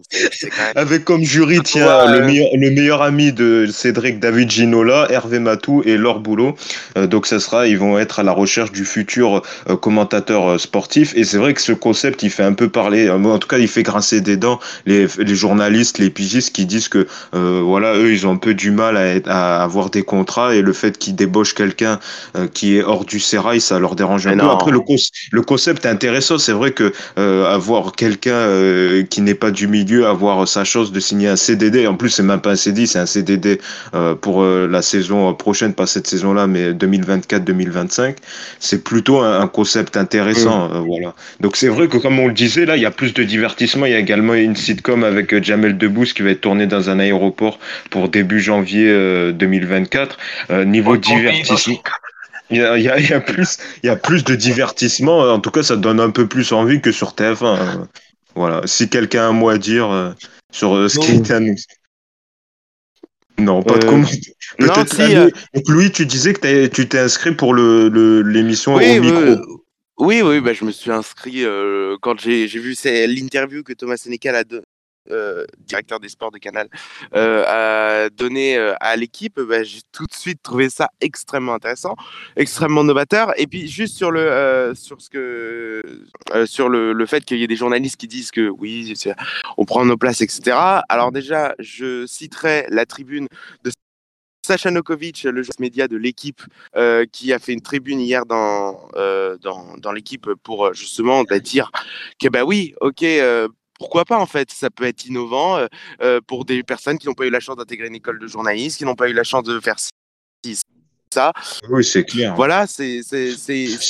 Avec comme jury, tiens, le, meilleur, le meilleur ami de Cédric David Ginola, Hervé Matou et Laure Boulot. donc ça sera, ils vont être à la recherche du futur commentateur sportif. Et c'est vrai que ce concept, il fait un peu parler, en tout cas, il fait grincer des dents les, les journalistes, les pigistes qui disent que voilà, eux, ils ont un peu du mal à, avoir des contrats et le fait qu'ils débauchent quelqu'un euh, qui est hors du sérail, ça leur dérange un peu. Après, le, le, concept est intéressant. C'est vrai que euh, avoir quelqu'un euh, qui n'est pas du milieu, avoir sa chance de signer un CDD, en plus, c'est même pas un CDI, c'est un CDD pour la saison prochaine, pas cette saison-là, mais 2024-2025, c'est plutôt un, concept intéressant. Mm. voilà. Donc, c'est vrai que, comme on le disait, là, il y a plus de divertissement. Il y a également une sitcom avec Jamel Debbouze qui va être tournée dans un aéroport pour début janvier 2024. Euh, euh, niveau divertissement. Il y, a, il, y a, plus, il y a plus de divertissement. En tout cas, ça donne un peu plus envie que sur TF1. Hein. Voilà. Si quelqu'un a un mot à dire euh, sur ce qui est annoncé. Non, pas de commentaire. Si, Donc, Louis, tu disais que tu t'es inscrit pour l'émission le, au micro. Oui, oui, bah, je me suis inscrit quand j'ai vu l'interview que Thomas Sénécal a, euh, directeur des sports de Canal, euh, a donné euh, à l'équipe, bah, j'ai tout de suite trouvé ça extrêmement intéressant, extrêmement novateur. Et puis juste sur le sur ce que sur le, le fait qu'il y ait des journalistes qui disent que oui, on prend nos places, etc. Alors déjà, je citerai la tribune de Sacha Nokovic, le joueur média de l'équipe, qui a fait une tribune hier dans, dans, dans l'équipe pour justement bah, dire que bah oui, ok, pourquoi pas en fait Ça peut être innovant euh, euh, pour des personnes qui n'ont pas eu la chance d'intégrer une école de journalisme, qui n'ont pas eu la chance de faire ça. Oui, c'est clair. Voilà, c'est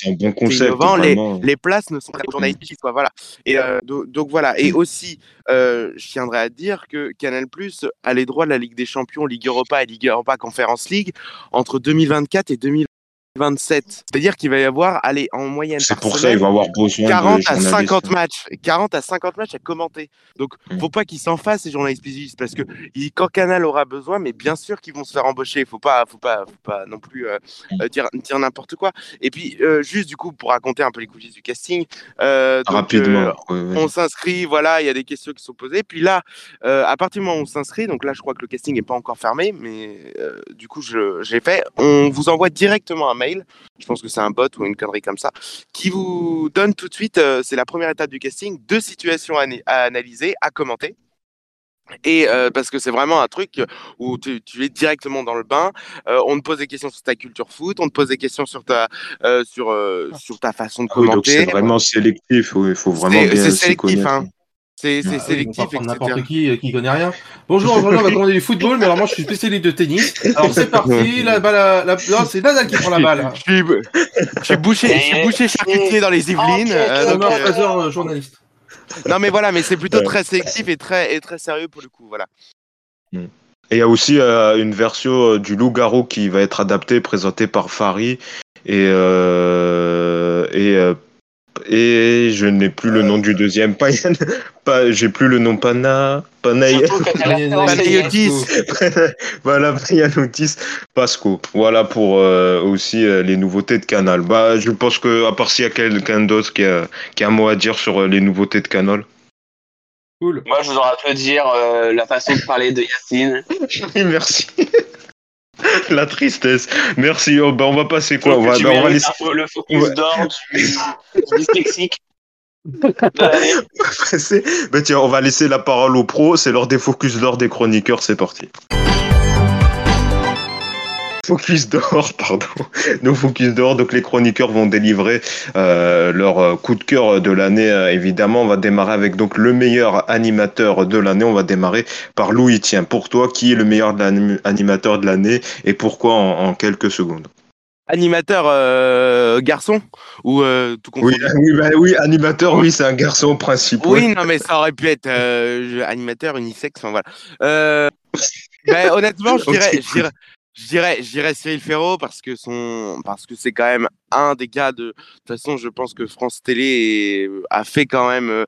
un bon concept. Innovant. Les, les, places ne sont pas journalistiques, quoi. Voilà. Et euh, donc, voilà. Et aussi, je tiendrais à dire que Canal Plus a les droits de la Ligue des Champions, Ligue Europa et Ligue Europa Conference League entre 2024 et 2025. 27. C'est-à-dire qu'il va y avoir, allez, en moyenne. C'est pour ça qu'il va avoir besoin 40 à 50 matchs. 40 à 50 matchs à commenter. Donc, mm. faut pas qu'ils s'en fassent, ces journalistes pigistes, parce que quand Canal aura besoin, mais bien sûr qu'ils vont se faire embaucher. Faut pas, faut pas, faut pas non plus euh, mm. euh, dire, dire n'importe quoi. Et puis, euh, juste du coup, pour raconter un peu les coulisses du casting. Rapidement. On s'inscrit, voilà, il y a des questions qui sont posées. Puis là, à partir du moment où on s'inscrit, donc là, je crois que le casting n'est pas encore fermé, mais du coup, j'ai fait. On vous envoie directement un mail je pense que c'est un bot ou une connerie comme ça, qui vous donne tout de suite, euh, c'est la première étape du casting, deux situations à, analyser, à commenter. Et euh, parce que c'est vraiment un truc où tu, es directement dans le bain, euh, on te pose des questions sur ta culture foot, on te pose des questions sur ta, sur, sur ta façon de commenter. Ah oui, donc c'est vraiment sélectif, il faut vraiment bien C'est sélectif, hein. C'est ah sélectif, etc. N'importe qui euh, qui connaît rien. Bonjour, aujourd'hui on va commander du football, mais alors moi je suis spécialiste de tennis. Alors c'est parti, la balle, la, la... non c'est Nadal qui prend la balle. Je suis bouché, je suis bouché charcutier dans les Yvelines. Euh, donc, euh... journaliste. Non mais voilà, mais c'est plutôt très sélectif et très et très sérieux pour le coup, voilà. Mm. Et il y a aussi euh, une version euh, du loup-garou qui va être adaptée, présentée par Fari et euh, et et je n'ai plus le nom du deuxième. Pas, j'ai plus le nom Pana, Panayotis. voilà, Panayotis Pasco. Voilà pour euh, aussi euh, les nouveautés de Canal. Bah, je pense que à part s'il y a quelqu'un d'autre qui a, qui a un mot à dire sur euh, les nouveautés de Canal. Cool. Moi, je voudrais te dire la façon de parler de Yacine. merci. La tristesse. Merci. Oh, bah, on va passer quoi on va, bah, on va laisser... Le focus d'or du, dyslexique. bah, tiens, on va laisser la parole aux pros. C'est l'heure des focus d'or des chroniqueurs. C'est parti. Focus d'or, pardon. Nos focus d'or, donc les chroniqueurs vont délivrer euh, leur euh, coup de cœur de l'année. Euh, évidemment, on va démarrer avec donc le meilleur animateur de l'année. On va démarrer par Louis. Tiens, pour toi, qui est le meilleur animateur de l'année et pourquoi en, quelques secondes? Animateur garçon? Ou tout oui, oui, bah, oui, animateur, oui, c'est un garçon principal. Oui, non, mais ça aurait pu être animateur unisexe. Enfin, voilà. Ben, honnêtement, je dirais, je dirais, je dirais, je dirais Cyril Ferraud parce que son, parce que c'est quand même un des gars de. De toute façon, je pense que France Télé a fait quand même euh,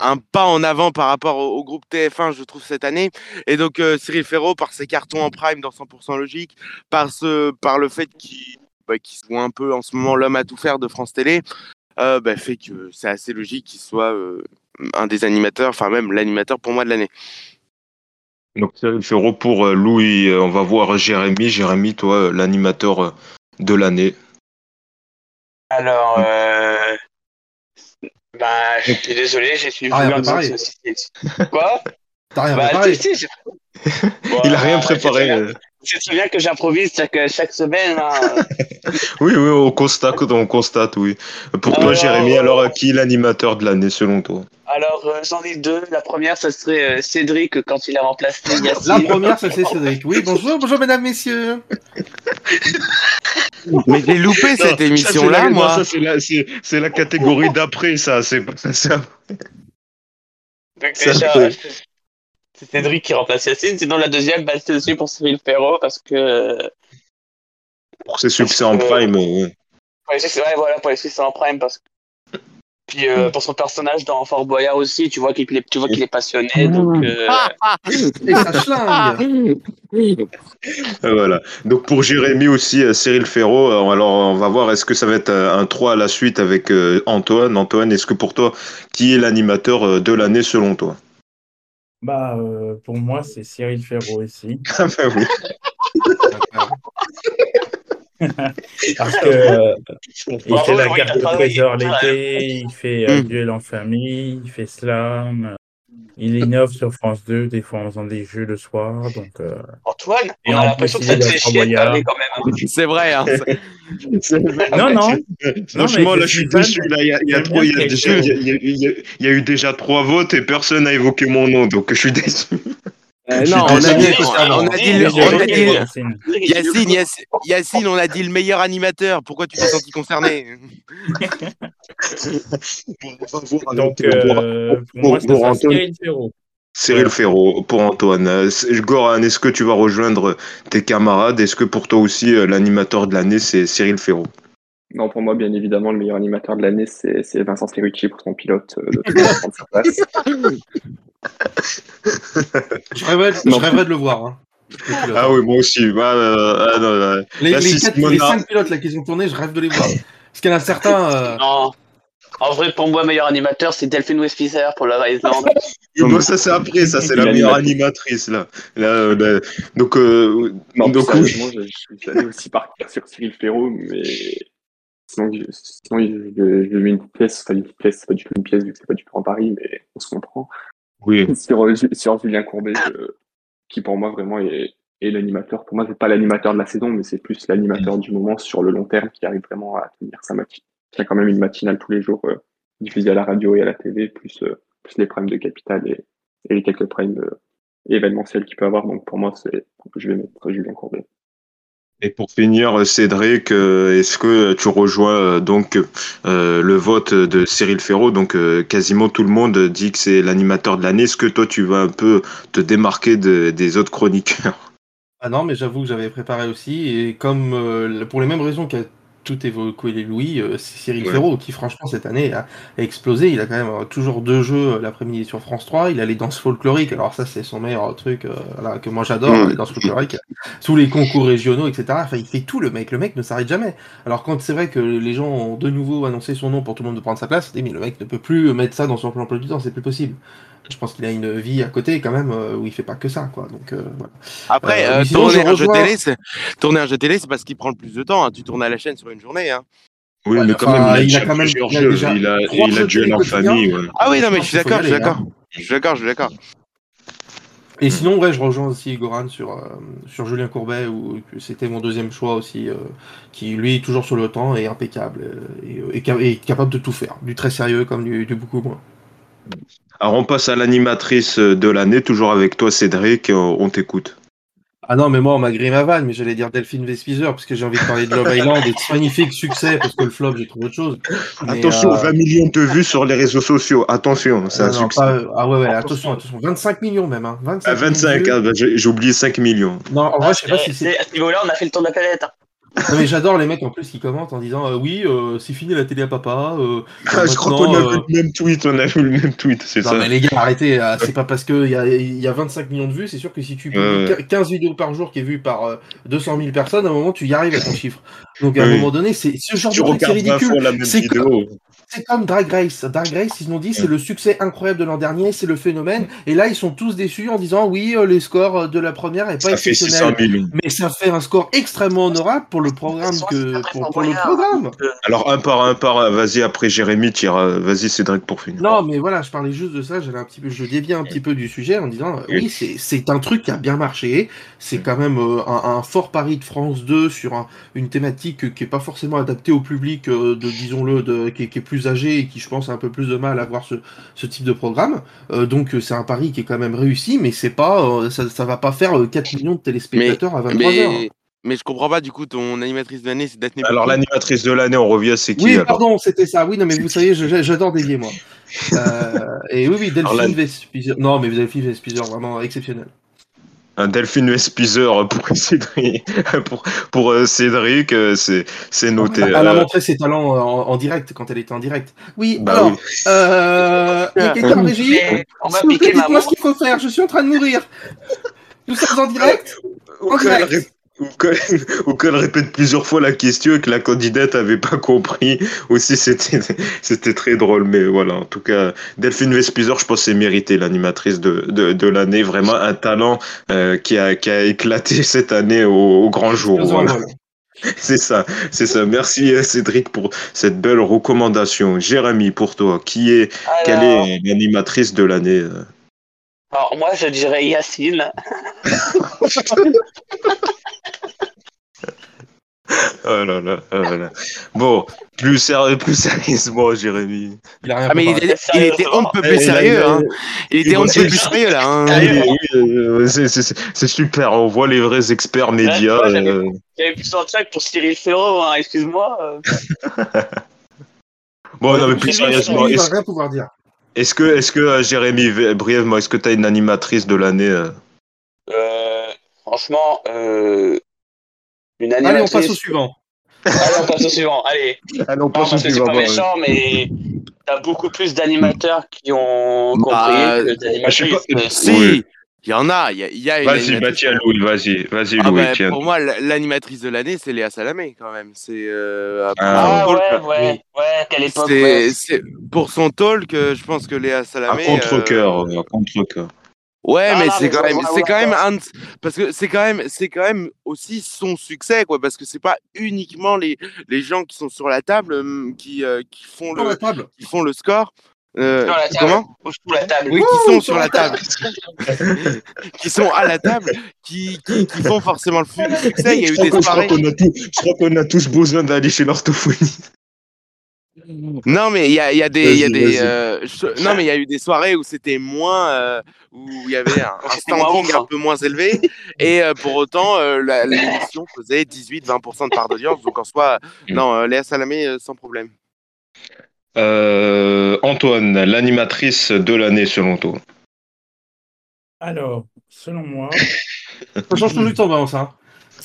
un pas en avant par rapport au, groupe TF1, je trouve, cette année. Et donc, Cyril Ferraud, par ses cartons en prime dans 100% logique, par, ce, par le fait qu'il bah, soit un peu en ce moment l'homme à tout faire de France Télé, bah, fait que c'est assez logique qu'il soit un des animateurs, enfin même l'animateur pour moi de l'année. Donc Cyril Ferraud pour Louis, on va voir Jérémy. Jérémy, toi, l'animateur de l'année. Alors, euh, bah, je suis désolé, j'ai suivi Ah. Quoi? T'as rien Bah, préparé. j'ai- Il a rien Ouais, préparé. C'est très bien. C'est que j'improvise chaque, chaque semaine. hein. Oui, oui, on constate, on constate, oui. Pour toi, Jérémy, euh, alors euh, qui est l'animateur de l'année selon toi? Alors, euh, j'en ai deux. La première, ça serait euh, Cédric quand il a remplacé La Yacine. première, ça c'est Cédric. Oui, bonjour, bonjour mesdames, messieurs. Mais j'ai loupé Non, cette émission-là, la- moi. ça, c'est la, c'est- c'est la catégorie d'après, ça. C'est ça. Donc, Ça déjà, fait- c'est Cédric qui remplace Yacine. Sinon, la deuxième, bah, c'est aussi pour Cyril Ferraud parce que. Pour ses succès en prime. euh, ouais. pour les succès- ouais, voilà, pour les succès en prime parce que. Puis euh, pour son personnage dans Fort Boyard aussi, tu vois qu'il est, tu vois qu'il est passionné. Donc, euh, Et ça schlingue. Euh, Voilà. Donc pour Jérémy aussi, euh, Cyril Ferraud, alors on va voir, est-ce que ça va être un 3 à la suite avec Antoine? Antoine, est-ce que pour toi, qui est l'animateur de l'année selon toi? Bah, euh, pour moi, c'est Cyril Ferraud ici. Ah bah oui. Parce que euh, il Bravo, fait la Louis, carte de trésor l'été, il fait euh, Mm. duel en famille, il fait slam, euh, il innove sur France 2, des fois en faisant des jeux le soir. Donc, euh, Antoine, Et on en a l'impression que ça te fait chier de Fort parler quand même. hein. C'est vrai, hein. non, non, Franchement, là, je suis déçu. Là, y a, il y a- il y a eu déjà trois votes et personne n'a évoqué mon nom, donc je suis déçu. Euh, non, on a dit, on a on a Yacine. Yacine, on a dit le meilleur animateur. Pourquoi tu t'es senti concerné? Donc, voir. euh, pour moi, pour Antoine. Cyril Ferraud. Cyril Ferraud pour Antoine. Euh, Goran, est-ce que tu vas rejoindre tes camarades? Est-ce que pour toi aussi, euh, l'animateur de l'année, c'est Cyril Ferraud? Non, pour moi, bien évidemment, le meilleur animateur de l'année, c'est Vincent Sterucci pour son pilote euh, de Je rêverais, je Non. rêverais de le voir. hein. Ah oui, moi aussi. Bah, euh, ah non, Les, là, les, si quatre- les cinq pilotes là qui ont tourné, je rêve de les voir. Parce qu'il y en a certains. euh, Non. En vrai, pour moi, meilleur animateur, c'est Delphine Westphizer pour Love Island. Bon, ça c'est après, ça c'est la meilleure animatrice là. Là, euh, là, donc, euh, Non, donc oui. sérieusement, je, suis allé aussi partir sur Cyril Ferraud, mais sinon, je, sinon je, je, je mets une pièce, enfin une pièce, c'est pas du tout une pièce vu que c'est pas du tout en Paris, mais on se comprend. Oui. Sur, sur Julien Courbet, euh, qui pour moi vraiment est, est l'animateur. Pour moi, c'est pas l'animateur de la saison, mais c'est plus l'animateur du moment sur le long terme qui arrive vraiment à tenir sa matinale. Qui a quand même une matinale tous les jours euh, diffusée à la radio et à la télé, plus, euh, plus les primes de capital et, et les quelques primes euh, événementiels qu'il peut avoir. Donc pour moi, c'est je vais mettre Julien Courbet. Et pour finir, Cédric, euh, est-ce que tu rejoins euh, donc euh, le vote de Cyril Ferraud? Donc quasiment tout le monde dit que c'est l'animateur de l'année. Est-ce que toi tu vas un peu te démarquer de- des autres chroniqueurs? Ah non, mais j'avoue que j'avais préparé aussi. Et comme pour les mêmes raisons qu'a tout évoqué les Louis, euh, c'est Cyril Ouais. Ferraud qui, franchement, cette année a, explosé. Il a quand même euh, toujours deux jeux euh, l'après-midi sur France 3. Il a les danses folkloriques. Alors, ça, c'est son meilleur truc euh, voilà, que moi j'adore, les danses folkloriques. Sous les concours régionaux, etc. Enfin, il fait tout, le mec. Le mec ne s'arrête jamais. Alors, quand c'est vrai que les gens ont de nouveau annoncé son nom pour tout le monde de prendre sa place, mais le mec ne peut plus mettre ça dans son emploi du temps. C'est plus possible. Je pense qu'il a une vie à côté quand même euh, où il fait pas que ça, quoi. Donc, euh, voilà. Après, Euh, sinon, tourner je un jeu télé, c'est tourner un jeu télé, c'est parce qu'il prend le plus de temps. hein. Tu tournes à la chaîne sur une journée. Hein. Oui, Ouais, mais quand enfin, même, il il a, quand même- plusieurs il a jeux. déjà Il a, il en quotidiens. famille. ouais. Ah oui, non, Je mais je suis d'accord, je suis d'accord. hein. Je suis d'accord, je suis d'accord. Et sinon, ouais, je rejoins aussi Goran sur, euh, sur Julien Courbet, où c'était mon deuxième choix aussi, euh, qui lui, toujours sur le temps, est impeccable, euh, et, et ca- et capable de tout faire, du très sérieux comme du, du beaucoup moins. Alors on passe à l'animatrice de l'année, toujours avec toi Cédric, euh, on t'écoute. Ah non, mais moi, on m'a grillé ma vanne, mais j'allais dire Delphine Vespizer, parce que j'ai envie de parler de Love Island et de ce magnifique succès, parce que le flop, j'ai trouvé autre chose. Mais, Attention, euh, 20 millions de vues sur les réseaux sociaux, attention, c'est ah un non, succès. pas- ah ouais, ouais, attention, attention, 25 millions même, hein, 25 À 25, millions de ah, bah, j'ai oublié 5 millions. Non, en vrai, je sais pas si C'est- c'est... À ce niveau-là, on a fait le tour de la planète. hein. Non mais j'adore les mecs en plus qui commentent en disant euh, oui euh, c'est fini la télé à papa. euh, Ah, je crois qu'on a euh, vu le même tweet, on a vu le même tweet, c'est ça. mais les gars arrêtez, euh, c'est pas parce qu'il y a, y a 25 millions de vues, c'est sûr que si tu publies Ouais, ouais. 15 vidéos par jour qui est vue par euh, 200 000 personnes, à un moment tu y arrives à ton chiffre. Donc à un Oui. moment donné, c'est ce genre Tu de truc c'est regardes 20 ridicule. C'est. C'est comme Drag Race. Drag Race, ils ont dit c'est le succès incroyable de l'an dernier, c'est le phénomène. Et là, ils sont tous déçus en disant oui, euh, les scores de la première est pas Ça fait 600 exceptionnel. Mais ça fait un score extrêmement honorable pour le programme que pour, pour le programme. Alors, un par un par un, vas-y, après Jérémy, tira. Vas-y, Cédric, pour finir. Non, mais voilà, je parlais juste de ça. J'allais un petit peu, je déviais un petit peu du sujet en disant euh, oui, c'est c'est un truc qui a bien marché. C'est quand même euh, un, un fort pari de France 2 sur un- une thématique qui est pas forcément adaptée au public euh, de disons-le qui est plus âgé et qui je pense a un peu plus de mal à voir ce, ce type de programme. Euh, donc euh, c'est un pari qui est quand même réussi, mais c'est pas euh, ça, ça va pas faire euh, 4 millions de téléspectateurs à 23 heures. Mais, mais je comprends pas, du coup, ton animatrice de l'année, c'est Daphné Alors, l'animatrice de l'année, on revient, c'est qui Oui, alors pardon, c'était ça. Oui, non, mais vous savez, j'adore dévier, moi. Euh, et oui, oui, Delphine Vespizer. Non, mais Delphine Vespizer, vraiment exceptionnel. Un Delphine Wespizer pour Cédric. pour pour euh, Cédric, euh, c'est noté. Elle a Euh, montré ses talents en, en direct quand elle était en direct. Oui, Bah alors, oui. euh, il y a quelqu'un en régie dites-moi ce qu'il faut faire, je suis en train de mourir. Nous sommes en direct en direct. Ou qu'elle- ou qu'elle répète plusieurs fois la question et que la candidate avait pas compris. Aussi, c'était c'était très drôle. Mais voilà, en tout cas, Delphine Vespizer, je pense, c'est mérité l'animatrice de, de, de l'année. Vraiment un talent euh, qui, a, qui a éclaté cette année au, au grand jour. Voilà. C'est ça, c'est ça. Merci euh, Cédric pour cette belle recommandation. Jérémy, pour toi, qui est, quelle est l'animatrice de l'année euh alors, moi, je dirais Yacine. Oh là là, oh là là. Bon, plus sérieux, plus sérieusement, Jérémy. Il a rien Ah, mais il était, il était on peut plus sérieux, hein. Il était on peut le- plus sérieux, là, hein. Euh, c'est- super. On voit les vrais experts médias. Ouais, euh, J'avais plus en chat que pour Cyril Ferro, hein, excuse-moi. euh. Bon, non, mais plus sérieusement, il va rien pouvoir dire. Est-ce que, est-ce que euh, Jérémy, brièvement, est-ce que tu as une animatrice de l'année euh? Euh, franchement, euh, une Allez, on animatrice. passe au suivant. Allez, on passe au suivant. Allez. Allez, on Non, passe au que c'est suivant. pas méchant, mais t'as beaucoup plus d'animateurs qui ont compris Bah, que d'animatrices. Si, Oui. Il y en a, il y a, y a une Vas-y, bah tiens, Louis, vas-y, vas-y, Ah Louis, bah, tiens. pour moi, l'animatrice de l'année, c'est Léa Salamé, quand même. C'est euh, Ah, Ah talk, ouais, ouais, ouais, quelle époque, c'est, ouais. c'est- pour son talk, euh, je pense que Léa Un Salamé. contre-cœur, euh, un contre-cœur. Ouais, Ah mais c'est quand même, ouais, c'est ouais, quand même ouais. un, parce que c'est quand même, c'est quand même aussi son succès, quoi, parce que c'est pas uniquement les, les gens qui sont sur la table hum, qui, euh, qui font Sur le, la table. qui font le score. Euh, Sur la table. comment? La table. Oui, qui sont sur sur la table, qui sont à la table, qui, qui, qui font forcément le succès. Il y a eu Je crois des soirées. qu'on a tous- je crois qu'on a tous besoin d'aller chez l'orthophonie. Non, mais il y a, il y a des, il y a des, euh, je- non, mais il y a eu des soirées où c'était moins, euh, où il y avait un, un standing hein. un peu moins élevé, et euh, pour autant, euh, l'émission faisait 18-20% de part d'audience, donc en soi, non, euh, Léa Salamé, euh, sans problème. Euh, Antoine, l'animatrice de l'année selon toi. Alors, selon moi, Ça change tout le temps, tendance, hein.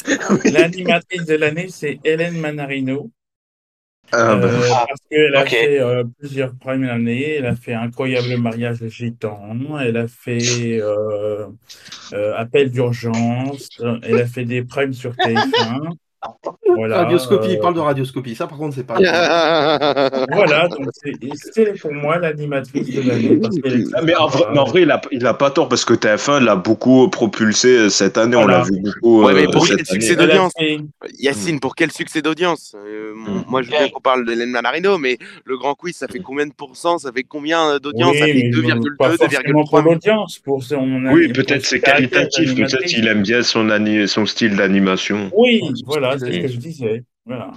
l'animatrice de l'année, c'est Hélène Manarino. Ah, bah. Euh, Ah, parce qu'elle a fait euh, plusieurs primes l'année. Elle a fait Incroyable mariage gitan. Elle a fait euh, euh, Appel d'urgence. Elle a fait des primes sur TF1. Voilà. Radioscopie, il euh, parle de radioscopie. Ça, par contre, c'est pas. Voilà, donc c'est pour moi l'animatrice de l'année. Ah, mais en vrai, sympa. mais en vrai, il, a, il a pas tort parce que TF1 l'a beaucoup propulsé euh, cette année. On l'a vu beaucoup. Ouais, mais euh, pour quel succès d'audience Yacine, pour quel succès d'audience Euh, mon- Mm. Moi, je veux bien qu'on parle d'Hélène Manarino, mais le grand quiz, ça fait combien de pourcents Ça fait combien d'audience? Oui, Ça fait mais 2,2, pas forcément pour 2,3 millions. l'audience, pour son Oui, peut-être c'est qualitatif. Peut-être d'animatrice. il aime bien son, ani- son style d'animation. Oui, voilà, c'est ce que je disais. Voilà.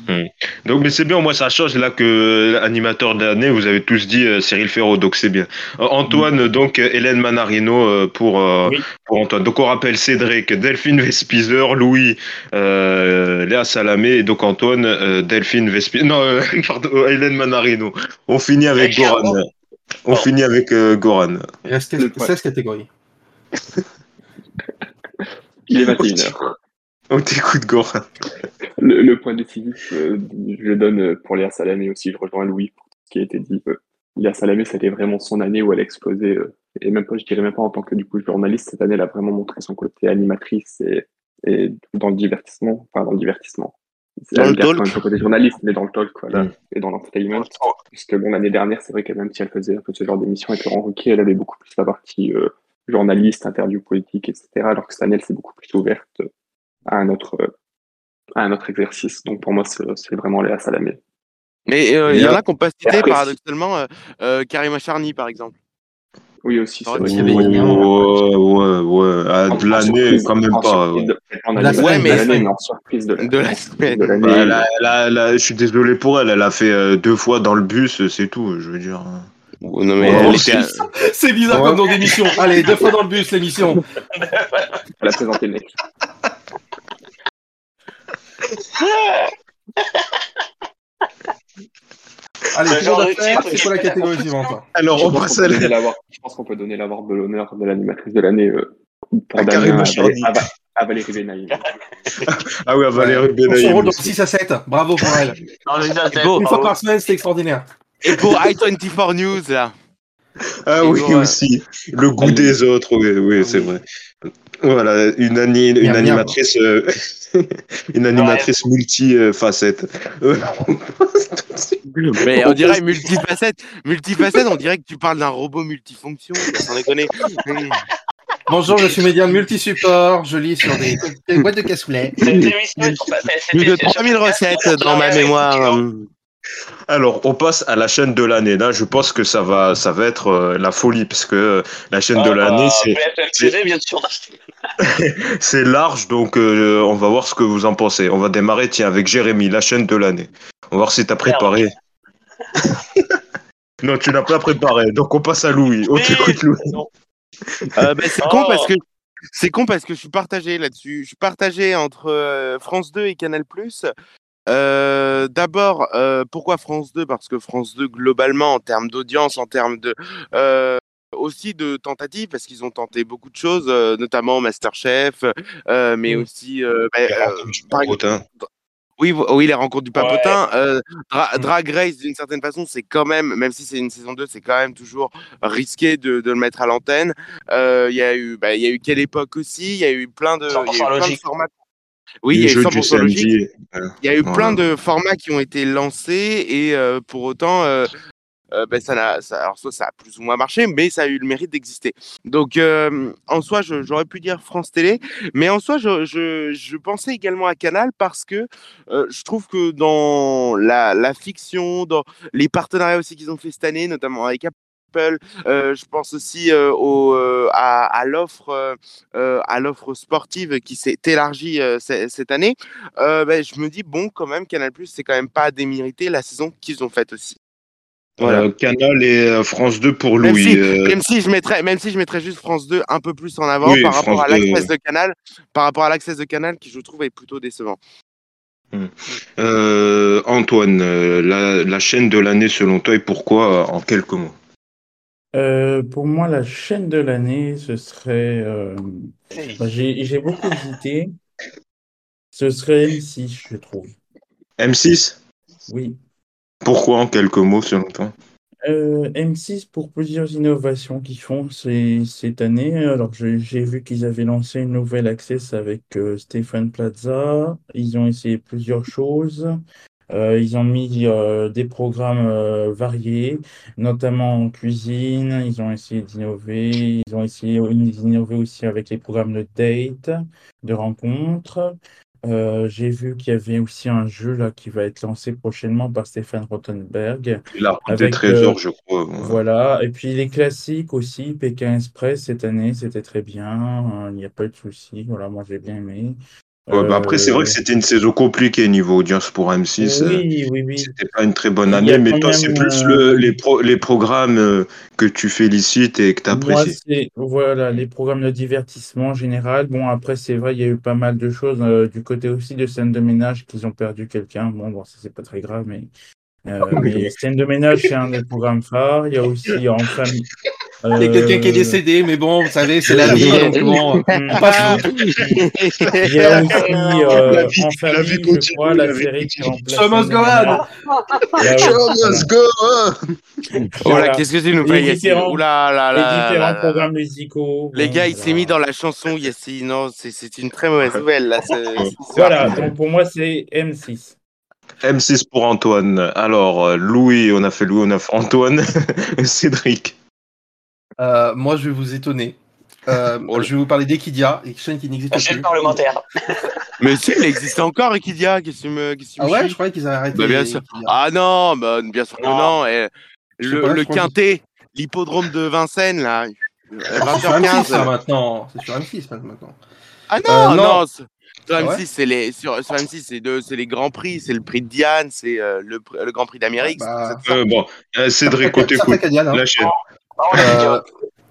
Donc, mais c'est bien, moi ça change là que l'animateur de l'année, vous avez tous dit euh, Cyril Ferraud, donc c'est bien. Euh, Antoine, donc euh, Hélène Manarino euh, pour, euh, Oui. pour Antoine. Donc on rappelle Cédric, Delphine Vespizer, Louis, euh, Léa Salamé, et donc Antoine, euh, Delphine Vespizer. Non, euh, pardon, euh, Hélène Manarino. On finit avec Goran. On finit avec euh, Goran. Il reste 16 catégories. Il est 21h. On t'écoute, Goran. Le, point décisif, euh, je le donne pour Léa Salamé aussi. Je rejoins Louis pour ce qui a été dit. Léa Salamé, c'était vraiment son année où elle a explosé. et même pas, je dirais même pas en tant que du coup journaliste, cette année, elle a vraiment montré son côté animatrice et, et dans le divertissement. Enfin, dans le divertissement dans le talk. Quand côté journaliste, mais dans le talk, voilà, mm. et dans l'entertainment. Parce que bon, l'année dernière, c'est vrai que même si elle faisait un peu ce genre d'émission avec Laurent Ruquier, elle avait beaucoup plus la partie euh, journaliste, interview politique, etc. Alors que cette année, elle s'est beaucoup plus ouverte à un autre, à un autre exercice. Donc pour moi, c'est vraiment Léa Salamé. Mais euh, il y en a qui n'ont pas cité, paradoxalement, euh, euh, Karima Charny, par exemple. Oui, aussi, c'est vrai. Ouais, ouais, ouais. Ah, de l'année, quand même pas. Ouais, mais l'année, non, surprise de la semaine. je suis désolé pour elle, elle a fait euh, deux fois dans le bus, c'est tout, je veux dire. Non, mais C'est bizarre comme nom d'émission. Allez, deux fois dans le bus, l'émission. Elle a présenté le mec. Allez, c'est quoi la catégorie suivante Alors, on passe à Je pense qu'on peut donner l'avoir de l'honneur de l'animatrice de l'année euh, pour Damien, à, à, Valérie Benaïm. ah oui, à Valérie Benaïm. Son rôle dans 6 à 7, bravo pour elle. Une fois par semaine, c'est extraordinaire. Et pour i24 News, là. Ah oui, aussi. Le goût des autres, oui, oui c'est vrai. Voilà, une, une animatrice, euh, une animatrice multi-facette. Mais on dirait multifacette, multifacette, on dirait que tu parles d'un robot multifonction, sans déconner. Bonjour, je suis médium multi-support, je lis sur des, boîtes de cassoulet. Plus de 3000 recettes dans ma mémoire. Alors, on passe à la chaîne de l'année. Là, je pense que ça va, ça va être euh, la folie, parce que euh, la chaîne de ah, l'année, bah, c'est. c'est large, donc euh, on va voir ce que vous en pensez. On va démarrer, tiens, avec Jérémy, la chaîne de l'année. On va voir si tu as préparé. non, tu n'as pas préparé, donc on passe à Louis. On t'écoute, Louis. Ben, c'est con parce que. C'est con parce que je suis partagé là-dessus. Je suis partagé entre France 2 et Canal+. Euh, d'abord, euh, pourquoi France 2 Parce que France 2, globalement, en termes d'audience, en termes de euh, aussi de tentatives, parce qu'ils ont tenté beaucoup de choses, notamment Masterchef, mais mmh. aussi bah, oui, oui, les rencontres du papotin. Mmh. Drag Race, d'une certaine façon, c'est quand même, même si c'est une saison 2, c'est quand même toujours risqué de, de le mettre à l'antenne. Il y a eu, bah, il y a eu quelle époque aussi. Il y a eu plein de, y a eu plein de formats oui, il y a eu 100% logique. Il y a eu plein de formats qui ont été lancés et euh, pour autant, euh, euh, ben, ça, a, ça, alors soit ça a plus ou moins marché, mais ça a eu le mérite d'exister. Donc en soi, j'aurais pu dire France Télé, mais en soi, je, je, je pensais également à Canal parce que je trouve que dans la, la, fiction, dans les partenariats aussi qu'ils ont fait cette année, notamment avec Apple, euh, je pense aussi euh, au, euh, à, l'offre à l'offre sportive qui s'est élargie cette année. Ben, je me dis bon, quand même, Canal c'est quand même pas démérité la saison qu'ils ont faite aussi. Voilà. Canal et France 2 pour Louis. Même si, je mettrais, même si je mettrais juste France 2 un peu plus en avant par rapport à l'accès de Canal, par rapport à l'accès de Canal qui je trouve est plutôt décevant. Hmm. Antoine, la, la, chaîne de l'année selon toi et pourquoi en quelques mots? Euh, pour moi, la chaîne de l'année, ce serait. Euh, bah, j'ai beaucoup hésité. Ce serait M6, je trouve. M6 Oui. Pourquoi en quelques mots selon toi? Euh, M6 pour plusieurs innovations qu'ils font cette année. Alors, j'ai vu qu'ils avaient lancé une nouvelle access avec Stéphane Plaza. Ils ont essayé plusieurs choses. Euh, ils ont mis euh, des programmes euh, variés, notamment en cuisine. Ils ont essayé d'innover. Ils ont essayé d'innover aussi avec les programmes de date, de rencontres. J'ai vu qu'il y avait aussi un jeu là qui va être lancé prochainement par Stéphane Rottenberg. Il a des trésors, je crois. Voilà. Et puis les classiques aussi, Pékin Express cette année, c'était très bien. Il n'y a pas eu de souci. Voilà, moi j'ai bien aimé. Bah, après, c'est vrai que euh, c'était une saison compliquée niveau audience pour M6. Oui, oui, oui. C'était pas une très bonne année, mais toi, c'est plus le, euh, les, les programmes euh, que tu félicites et que tu apprécies. voilà, les programmes de divertissement en général. Bon, après, c'est vrai, il y a eu pas mal de choses du côté aussi de scène de ménage qu'ils ont perdu quelqu'un. Bon, bon, ça, c'est pas très grave, mais. mais scène de ménage, c'est un des programmes phares. Il y a aussi en famille. Il y a quelqu'un qui est décédé, mais bon, vous savez, c'est la vie. donc bon, on passe Il y a aussi euh, en famille, je crois, la série qui remplace. Show must go on. Show must go on. Voilà, qu'est-ce que tu nous fais, Les Yassine différents- Oula là Les différents programmes musicaux. Les gars, il s'est mis dans la chanson, Yassine. Non, c'est- c'est une très mauvaise nouvelle, là. Voilà, donc pour moi, c'est M6. M6 pour Antoine. Alors, euh, Louis, on a fait Louis, on a fait Antoine. Cédric. Euh, moi, je vais vous étonner. Euh, Oh je vais vous parler d'Equidia, et chaîne qui n'existe Chaîne plus. parlementaire. Mais si, il existe encore, Equidia. Qu'est-ce que tu me, qu'est-ce que tu Ah me ouais, je croyais qu'ils avaient arrêté. Bah, bien sûr. Ah non, bah, bien sûr que Non. le pas, le quintet, l'hippodrome de Vincennes, là. Ah, c'est sur M6 ça, 20h15. maintenant. C'est sur M6 maintenant. Ah non, Euh, non. non. Sur Ah ouais M6, c'est les, sur, sur M6, c'est deux, c'est les grands prix, c'est le prix de Diane, c'est euh, le, le Grand Prix d'Amérique. Bah, c'est. Euh, bon, Cédric, ça, Cadiane, hein. La chaîne. Euh,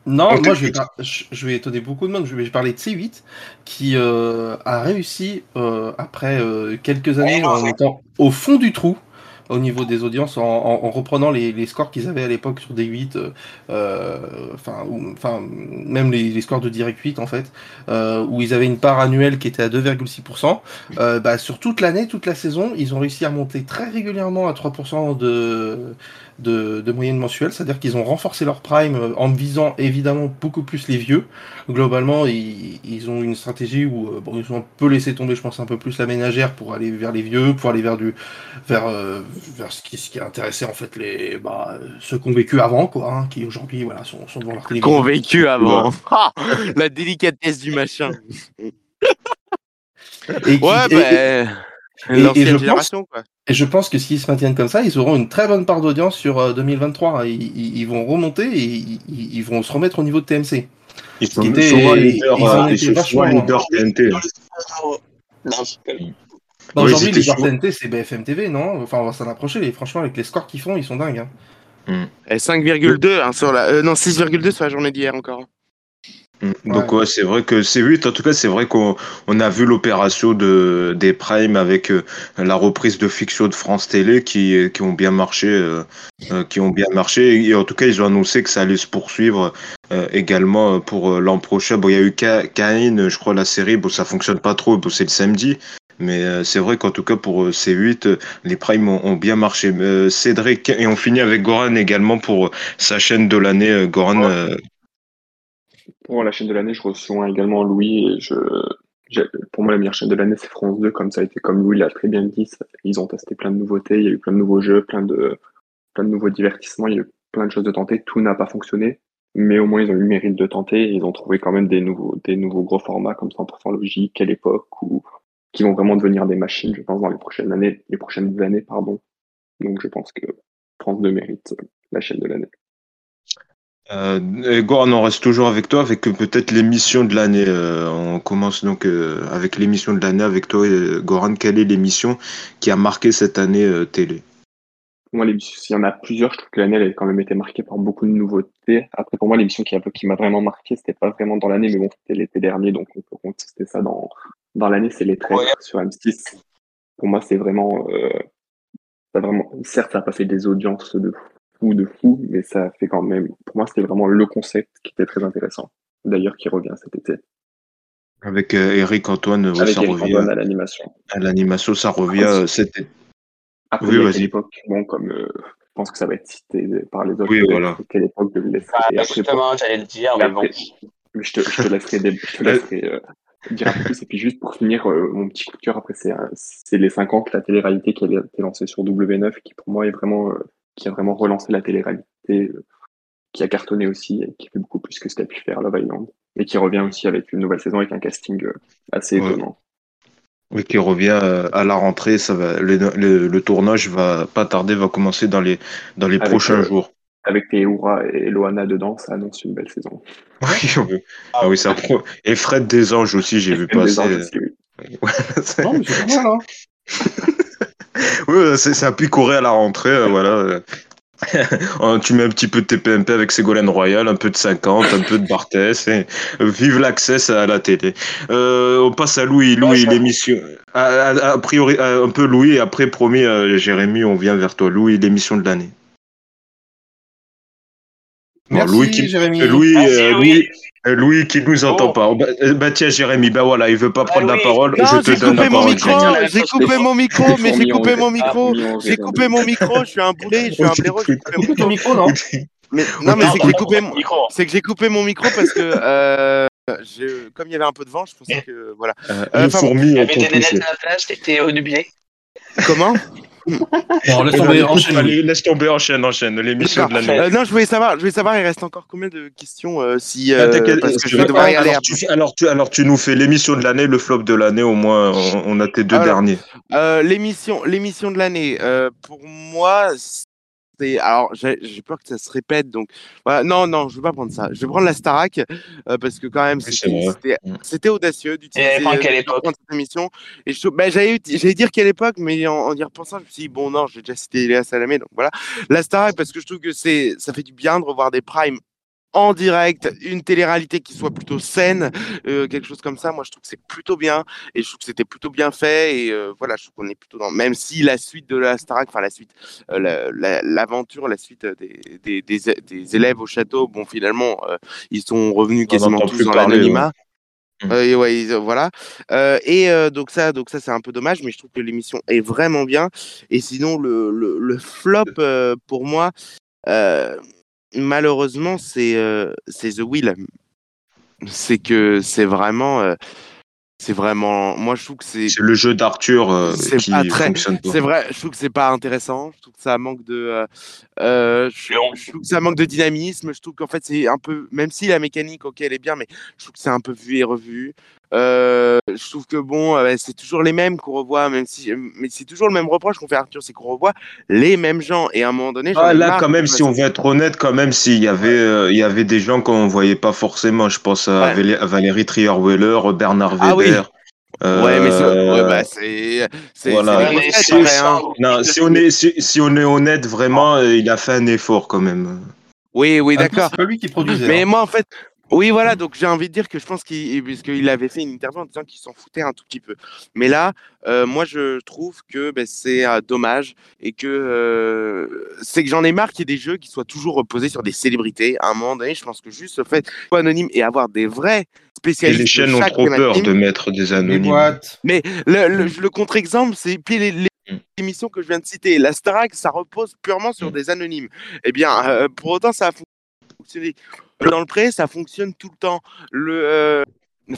non, On moi je vais, je je vais étonner beaucoup de monde. Je vais parler de C8 qui euh, a réussi euh, après euh, quelques années en étant au fond du trou au niveau des audiences en, en- en reprenant les, les scores qu'ils avaient à l'époque sur D8, euh, euh, enfin enfin même les, les scores de Direct 8 en fait, euh, où ils avaient une part annuelle qui était à 2,6%. Euh, bah, sur toute l'année, toute la saison, ils ont réussi à monter très régulièrement à 3% de, de, de moyenne mensuelle, c'est-à-dire qu'ils ont renforcé leur prime euh, en visant évidemment beaucoup plus les vieux. Globalement, ils, ils ont une stratégie où euh, bon, ils ont un peu laissé tomber, je pense, un peu plus la ménagère pour aller vers les vieux, pour aller vers du vers, euh, vers ce qui, ce qui intéressait en fait les bah, ceux qui ont vécu avant, quoi, hein, qui aujourd'hui voilà sont, sont devant leur télévision. Convaincu avant. Ah, la délicatesse du machin. Et qui- Ouais, et- et- et je pense- génération, quoi. Et je pense que s'ils se maintiennent comme ça, ils auront une très bonne part d'audience sur euh, 2023. Ils, ils- ils vont remonter et ils, ils- ils vont se remettre au niveau de TMC. Ils Ce sont qui était- souvent ils leaders, ont euh, été ils vachement- leaders TNT. Bah, Aujourd'hui, les. TNT, c'est BFM TV, non? Enfin, on va s'en approcher. Et franchement, avec les scores qu'ils font, ils sont dingues. hein. Et 5,2 hein, sur la. euh, non, 6,2 sur la journée d'hier encore. Mm. Donc ouais, c'est vrai que c'est 8 en tout cas c'est vrai qu'on on a vu l'opération de des primes avec euh, la reprise de fiction de France Télé qui qui ont bien marché euh, euh, qui ont bien marché. Et en tout cas ils ont annoncé que ça allait se poursuivre euh, également euh, pour euh, l'an prochain. Bon il y a eu Ca- Caïn je crois la série. Bon ça fonctionne pas trop. Bon, c'est le samedi. Mais euh, c'est vrai qu'en tout cas pour euh, C8 euh, les primes ont, ont bien marché. Euh, Cédric et on finit avec Goran également pour sa chaîne de l'année. Euh, Goran Pour la chaîne de l'année, je reçois également Louis et pour moi, la meilleure chaîne de l'année, c'est France 2, comme ça a été, comme Louis l'a très bien dit, ils ont testé plein de nouveautés, il y a eu plein de nouveaux jeux, plein de, plein de nouveaux divertissements, il y a eu plein de choses de tenter, tout n'a pas fonctionné, mais au moins ils ont eu le mérite de tenter et ils ont trouvé quand même des nouveaux, des nouveaux gros formats comme 100% logique, à l'époque, ou qui vont vraiment devenir des machines, je pense, dans les prochaines années, les prochaines années, pardon. Donc je pense que France 2 mérite la chaîne de l'année. Euh, on reste toujours avec toi, avec euh, peut-être l'émission de l'année. Euh, on commence donc euh, avec l'émission de l'année avec toi, euh, Goran. Quelle est l'émission qui a marqué cette année euh, télé? Pour moi, l'émission, s'il y en a plusieurs, je trouve que l'année, elle a quand même été marquée par beaucoup de nouveautés. Après, pour moi, l'émission qui, m'a vraiment marqué, c'était pas vraiment dans l'année, mais bon, c'était l'été dernier, donc on peut contester ça dans, dans l'année, c'est les traîtres Ouais. sur M6. Pour moi, c'est vraiment, euh, ça vraiment, certes, ça a pas fait des audiences de fou, de fou, mais ça fait quand même, pour moi, c'était vraiment le concept qui était très intéressant. D'ailleurs, qui revient cet été. Avec euh, Eric Antoine, ouais, Avec ça Eric revient Antoine à l'animation. à l'animation, ça revient euh, cet été. Après, Oui, vas-y. époque, bon, comme, euh, je pense que ça va être cité par les autres. Oui, voilà. Quelle époque de le laisser. Ah, après, justement, j'allais le dire, mais bon. Après, mais je te, je te laisserai, des- je te laisserai euh, dire un peu plus. Et puis juste pour finir, euh, mon petit coup de cœur, après, c'est c'est les 50, la télé-réalité qui a été lancée sur W9, qui pour moi est vraiment, euh, qui a vraiment relancé la télé-réalité, euh, qui a cartonné aussi, et qui fait beaucoup plus que ce qu'a pu faire Love Island. Et qui revient aussi avec une nouvelle saison, avec un casting euh, assez Ouais. étonnant. Oui, qui revient euh, à la rentrée. Ça va, le, le, le tournage va pas tarder, va commencer dans les dans les Avec, prochains euh, jours. Avec Teoura et Loana dedans, ça annonce une belle saison. Oui, ah oui, ça pro- Et Fred des Anges aussi, j'ai vu Des passer. anges aussi, oui. C'est- Non, mais c'est pas mal, hein. Oui, c'est- ça a pu courir à la rentrée, euh, voilà. euh. Euh, tu mets un petit peu de TPMP avec Ségolène Royal, un peu de 50, un peu de Barthès, et euh, vive l'accès à la télé. Euh, on passe à Louis, Louis, l'émission. A, a- a priori, euh, un peu Louis, et après, promis, euh, Jérémy, on vient vers toi. Louis, l'émission de l'année. Merci, Louis qui, Jérémy. Louis, Merci, euh, Louis. Louis, euh, Louis qui nous entend pas. Bah, euh, bah, tiens, Jérémy, bah voilà, il veut pas prendre la oui. parole. Non, je te j'ai donne la parole. j'ai coupé mon micro, mais j'ai coupé mon micro, j'ai coupé mon micro, je suis un boulet, je suis un blaireau, j'ai coupé mon micro, non Mais non, mais c'est que j'ai coupé mon, micro. c'est que j'ai coupé mon micro parce que euh, je- comme il y avait un peu de vent, je pensais que voilà. Euh, Euh, fourmis Il y avait des nénettes à la plage, t'étais au nubier. Comment? Bon, laisse tomber, écoute, enchaîne. allez, laisse tomber, enchaîne, enchaîne. L'émission de l'année. Euh, Non, je voulais savoir, je voulais savoir, il reste encore combien de questions euh, si euh, t'inquiète, parce que tu je vais vas devoir pas- y aller. alors, tu, alors, tu, alors tu nous fais l'émission de l'année, le flop de l'année, au moins on, on a tes deux Alors, derniers. Euh, l'émission, l'émission de l'année, euh, pour moi, c'est alors j'ai peur que ça se répète, donc voilà. Non, non, je vais pas prendre ça. Je vais prendre la Starac euh, parce que quand même, c'était Mm. c'était audacieux d'utiliser à quelle époque? cette émission. Et je, ben, j'allais j'allais dire quelle époque, mais en, en y repensant, je me suis dit bon non, j'ai déjà cité Léa Salamé, donc voilà. La Starac parce que je trouve que c'est ça fait du bien de revoir des primes en direct, une télé-réalité qui soit plutôt saine, euh, quelque chose comme ça. Moi, je trouve que c'est plutôt bien et je trouve que c'était plutôt bien fait. Et euh, voilà, je trouve qu'on est plutôt dans. Même si la suite de la Starac, enfin la suite, euh, la- la- l'aventure, la, suite euh, des, des, des, des élèves au château, bon, finalement, euh, ils sont revenus quasiment tous dans l'anonymat. ouais. Euh, et ouais, euh, voilà. Euh, et euh, donc ça, donc ça, c'est un peu dommage, mais je trouve que l'émission est vraiment bien. Et sinon, le, le, le flop euh, pour moi, euh, malheureusement, c'est euh, c'est The Will. C'est que c'est vraiment, euh, c'est vraiment. Moi, je trouve que c'est C'est le jeu d'Arthur euh, C'est qui pas très- fonctionne pas. c'est vrai, je trouve que c'est pas intéressant. Je trouve que ça manque de, euh, euh, je, je trouve que ça manque de dynamisme. Je trouve qu'en fait c'est un peu, même si la mécanique, ok, elle est bien, mais je trouve que c'est un peu vu et revu. Euh, je trouve que bon, euh, c'est toujours les mêmes qu'on revoit, même si, mais c'est toujours le même reproche qu'on fait à Arthur, c'est qu'on revoit les mêmes gens. Et à un moment donné, Ah, là, marre quand même, si on veut être honnête, quand même, s'il y avait, euh, il y avait des gens qu'on voyait pas forcément. Je pense à, Ouais. Valé- à Valérie Trierweiler, Bernard Ah oui. Weber. Ouais, mais c'est, euh, ouais, bah, c'est, voilà. après, hein. Non, si on est, si, si on est honnête, vraiment, euh, il a fait un effort quand même. Oui, oui, plus, d'accord. C'est pas lui qui produisait. Mais hein. moi, en fait, oui, voilà, donc j'ai envie de dire que je pense qu'il avait fait une interview en disant qu'il s'en foutait un tout petit peu. Mais là, euh, moi, je trouve que ben, c'est euh, dommage et que euh, c'est que j'en ai marre qu'il y ait des jeux qui soient toujours reposés sur des célébrités. À un moment donné, je pense que juste le fait d'être anonyme et avoir des vrais Et spécialistes les de chaînes ont trop peur de mettre des Les anonymes. mais le, le, le contre-exemple, c'est puis les, les Mm. émissions que je viens de citer. La Starac, ça repose purement sur Mm. des anonymes. Eh bien, euh, pour autant, ça a fonctionné. Dans le pré, ça fonctionne tout le temps. Le, euh, enfin,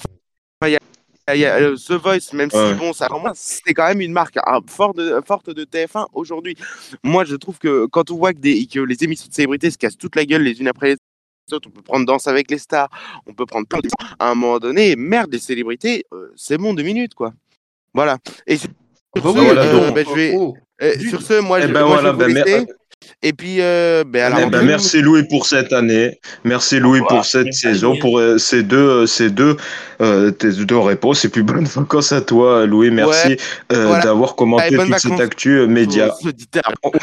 il y a- il y a, euh, The Voice, même Ouais. si bon, ça, c'est quand même une marque ah, forte, de, forte de TF1 aujourd'hui. Moi, je trouve que quand on voit que, des, que les émissions de célébrités se cassent toute la gueule les unes après les autres, on peut prendre Danse avec les stars, on peut prendre plein de... À un moment donné, merde, les célébrités, euh, c'est bon deux minutes, quoi. Voilà. Et sur ce, oui, voilà, euh, donc- ben, je vais, Oh, euh, sur ce, moi, Eh je, ben moi, voilà, je vais vous ben, laisser. Et puis, euh, ben, alors, Eh ben, merci Louis pour cette année. Merci Louis pour cette Merci, saison, pour euh, ces deux, euh, ces deux, euh, tes deux réponses. Et puis bonnes vacances à toi, Louis. Merci euh, voilà. d'avoir commenté Allez, toute cette actu euh, média.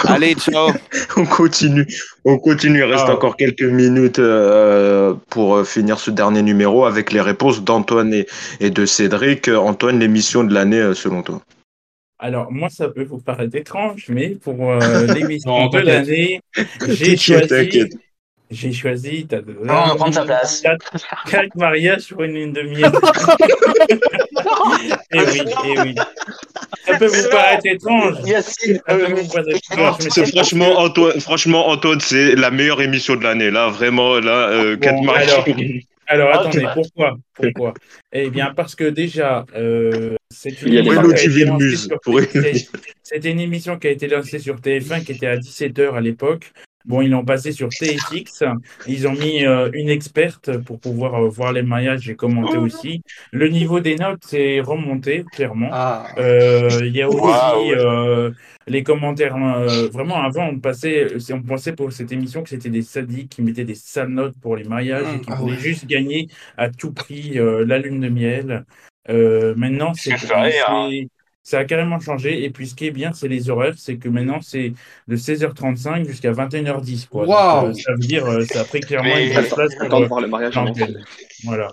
Allez, ciao. On continue, on continue. Il reste Ah. encore quelques minutes euh, pour finir ce dernier numéro avec les réponses d'Antoine et, et de Cédric. Antoine, l'émission de l'année selon toi Alors, moi, ça peut vous paraître étrange, mais pour euh, l'émission de l'année, j'ai choisi. J'ai choisi. on va prendre sa place. Quatre, quatre mariages sur une lune de miel. Eh oui, eh oui. Ça peut vous paraître étrange. Yacine, euh, franchement Antoine, franchement Antoine, c'est la meilleure émission de l'année. Là, vraiment, là, euh, Bon, quatre mariages. Alors, Ah, attendez, pourquoi? Pourquoi? Eh bien, parce que déjà, euh, c'est sur une émission qui a été lancée sur TF1 qui était à 17h à l'époque. Bon, ils l'ont passé sur TFX. Ils ont mis euh, une experte pour pouvoir euh, voir les mariages et commenter aussi. Le niveau des notes s'est remonté, clairement. Ah. Euh, Il y a aussi les commentaires. vraiment, avant, on, passait, on pensait pour cette émission que c'était des sadiques qui mettaient des sales notes pour les mariages et qui Ah voulaient ouais. juste gagner à tout prix la lune de miel. Maintenant, c'est Ça hein. a carrément changé. Et puis, ce qui est bien, c'est les horaires. C'est que maintenant, c'est de 16h35 jusqu'à 21h10. Quoi. Donc, Waouh. euh, ça veut dire euh, ça a pris clairement une place pour, de euh, voir le mariage en l'antenne. Voilà.